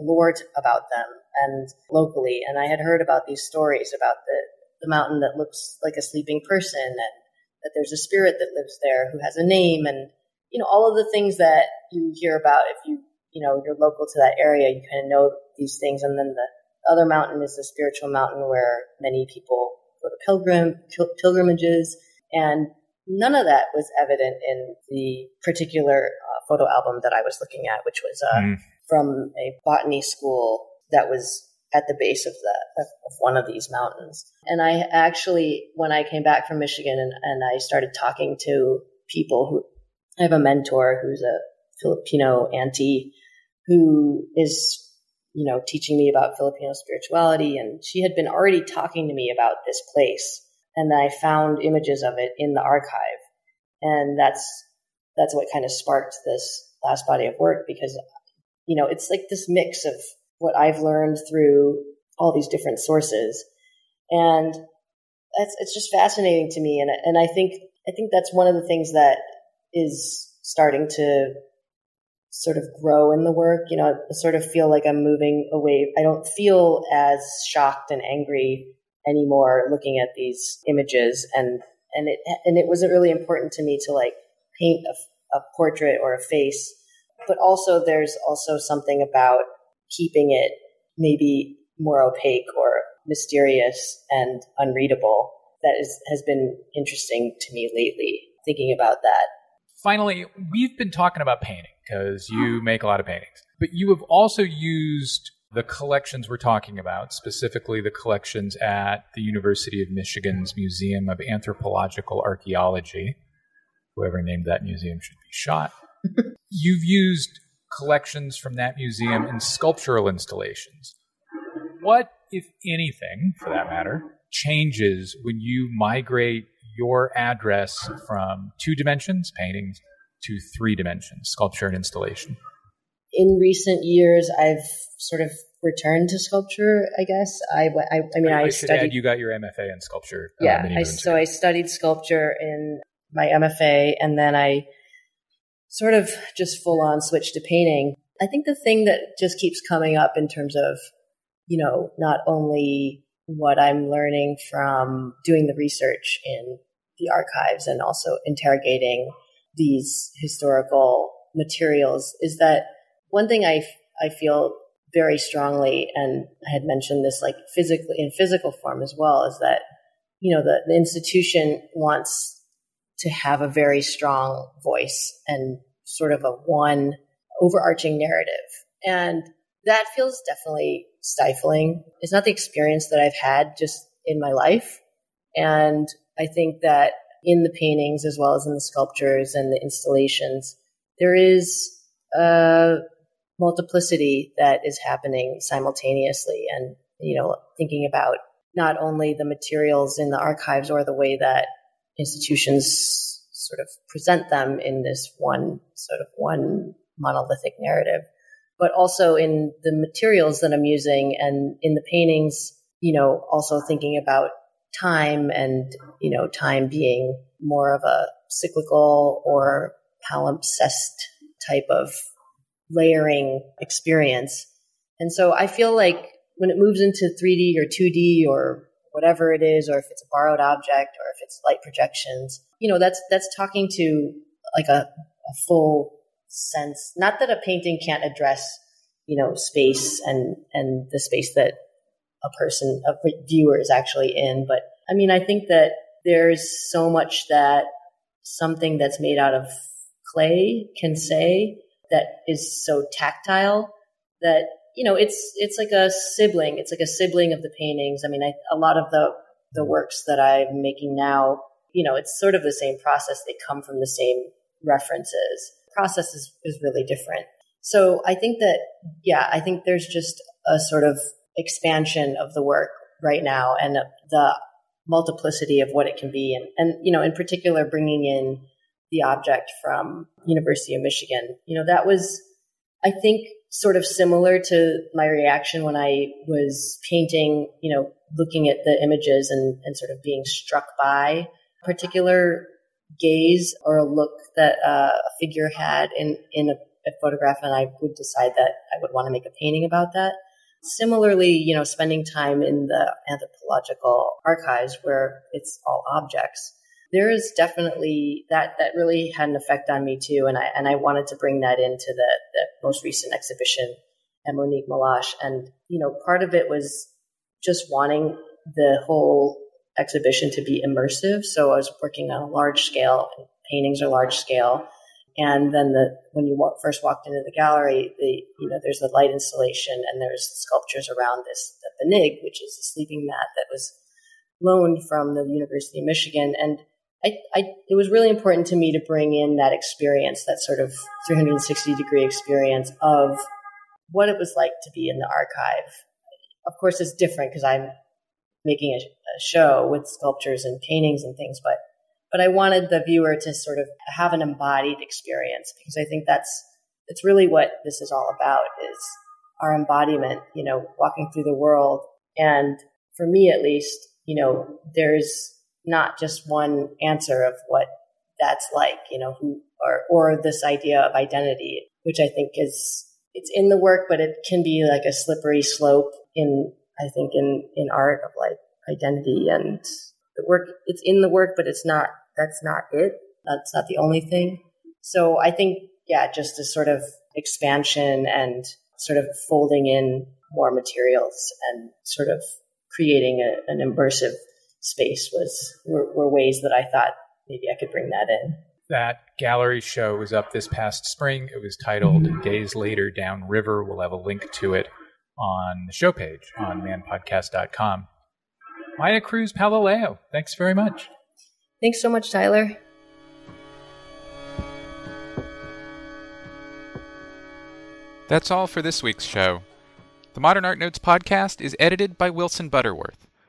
lore about them and locally and I had heard about these stories about the the mountain that looks like a sleeping person and that there's a spirit that lives there who has a name and you know all of the things that you hear about if you you know you're local to that area you kind of know these things and then the other mountain is a spiritual mountain where many people go to pilgrim pilgrimages and none of that was evident in the particular uh, photo album that I was looking at which was uh, mm. from a botany school that was at the base of the of one of these mountains. And I actually, when I came back from Michigan and, and I started talking to people who I have a mentor who's a Filipino auntie who is, you know, teaching me about Filipino spirituality. And she had been already talking to me about this place. And I found images of it in the archive. And that's, that's what kind of sparked this last body of work because, you know, it's like this mix of what I've learned through all these different sources. And it's, it's just fascinating to me. And, and I think, I think that's one of the things that is starting to sort of grow in the work. You know, I sort of feel like I'm moving away. I don't feel as shocked and angry anymore looking at these images. And, and it, and it was really important to me to like paint a, a portrait or a face. But also there's also something about keeping it maybe more opaque or mysterious and unreadable that is, has been interesting to me lately, thinking about that. Finally, we've been talking about painting because you oh. make a lot of paintings, but you have also used the collections we're talking about, specifically the collections at the University of Michigan's Museum of Anthropological Archaeology. Whoever named that museum should be shot. *laughs* You've used collections from that museum in sculptural installations. What, if anything, for that matter, changes when you migrate your address from two dimensions, paintings, to three dimensions, sculpture and installation? In recent years, I've sort of returned to sculpture. I guess I, I, I mean, I, I studied. Add you got your MFA in sculpture. Uh, yeah, I, so I studied sculpture in my MFA, and then I sort of just full on switch to painting. I think the thing that just keeps coming up in terms of, you know, not only what I'm learning from doing the research in the archives and also interrogating these historical materials is that one thing I, I feel very strongly, and I had mentioned this like physically in physical form as well, is that, you know, the, the institution wants to have a very strong voice and sort of a one overarching narrative. And that feels definitely stifling. It's not the experience that I've had just in my life. And I think that in the paintings as well as in the sculptures and the installations, there is a multiplicity that is happening simultaneously. And, you know, thinking about not only the materials in the archives or the way that institutions sort of present them in this one sort of one monolithic narrative, but also in the materials that I'm using and in the paintings, you know, also thinking about time and, you know, time being more of a cyclical or palimpsest type of layering experience. And so I feel like when it moves into 3D or 2D or whatever it is, or if it's a borrowed object or if it's light projections, you know, that's, that's talking to like a, a full sense. Not that a painting can't address, you know, space and, and the space that a person, a viewer is actually in. But I mean, I think that there's so much that something that's made out of clay can say that is so tactile that you know it's it's like a sibling it's like a sibling of the paintings. I mean I, a lot of the the works that i'm making now you know it's sort of the same process. They come from the same references. Process is, is really different. So i think that yeah i think there's just a sort of expansion of the work right now and the multiplicity of what it can be and, and you know in particular bringing in the object from university of michigan. You know that was i think sort of similar to my reaction when i was painting you know looking at the images and, and sort of being struck by a particular gaze or a look that uh, a figure had in in a, a photograph and i would decide that i would want to make a painting about that. Similarly, you know, spending time in the anthropological archives where it's all objects, there is definitely that that really had an effect on me too, and I and I wanted to bring that into the, the most recent exhibition at Monique Meloche, and you know, part of it was just wanting the whole exhibition to be immersive. So I was working on a large scale. Paintings are large scale, and then the when you walk, first walked into the gallery, the you know there's the light installation and there's sculptures around this the banig, which is a sleeping mat that was loaned from the University of Michigan. And I, I, it was really important to me to bring in that experience, that sort of 360 degree experience of what it was like to be in the archive. Of course, it's different because I'm making a, a show with sculptures and paintings and things, but but I wanted the viewer to sort of have an embodied experience because I think that's it's really what this is all about is our embodiment, you know, walking through the world. And for me at least, you know, there's not just one answer of what that's like, you know, who or or this idea of identity, which I think is it's in the work, but it can be like a slippery slope in I think in in art of like identity and the work. It's in the work but it's not that's not it. That's not the only thing. So i think yeah just a sort of expansion and sort of folding in more materials and sort of creating a, an immersive space was were, were ways that i thought maybe i could bring that in that gallery show was up this past spring. It was titled mm-hmm. Days Later Downriver. We'll have a link to it on the show page on manpodcast.com. Maia Cruz Palileo, thanks very much. Thanks so much, Tyler. That's all for this week's show. The Modern Art Notes podcast is edited by Wilson Butterworth.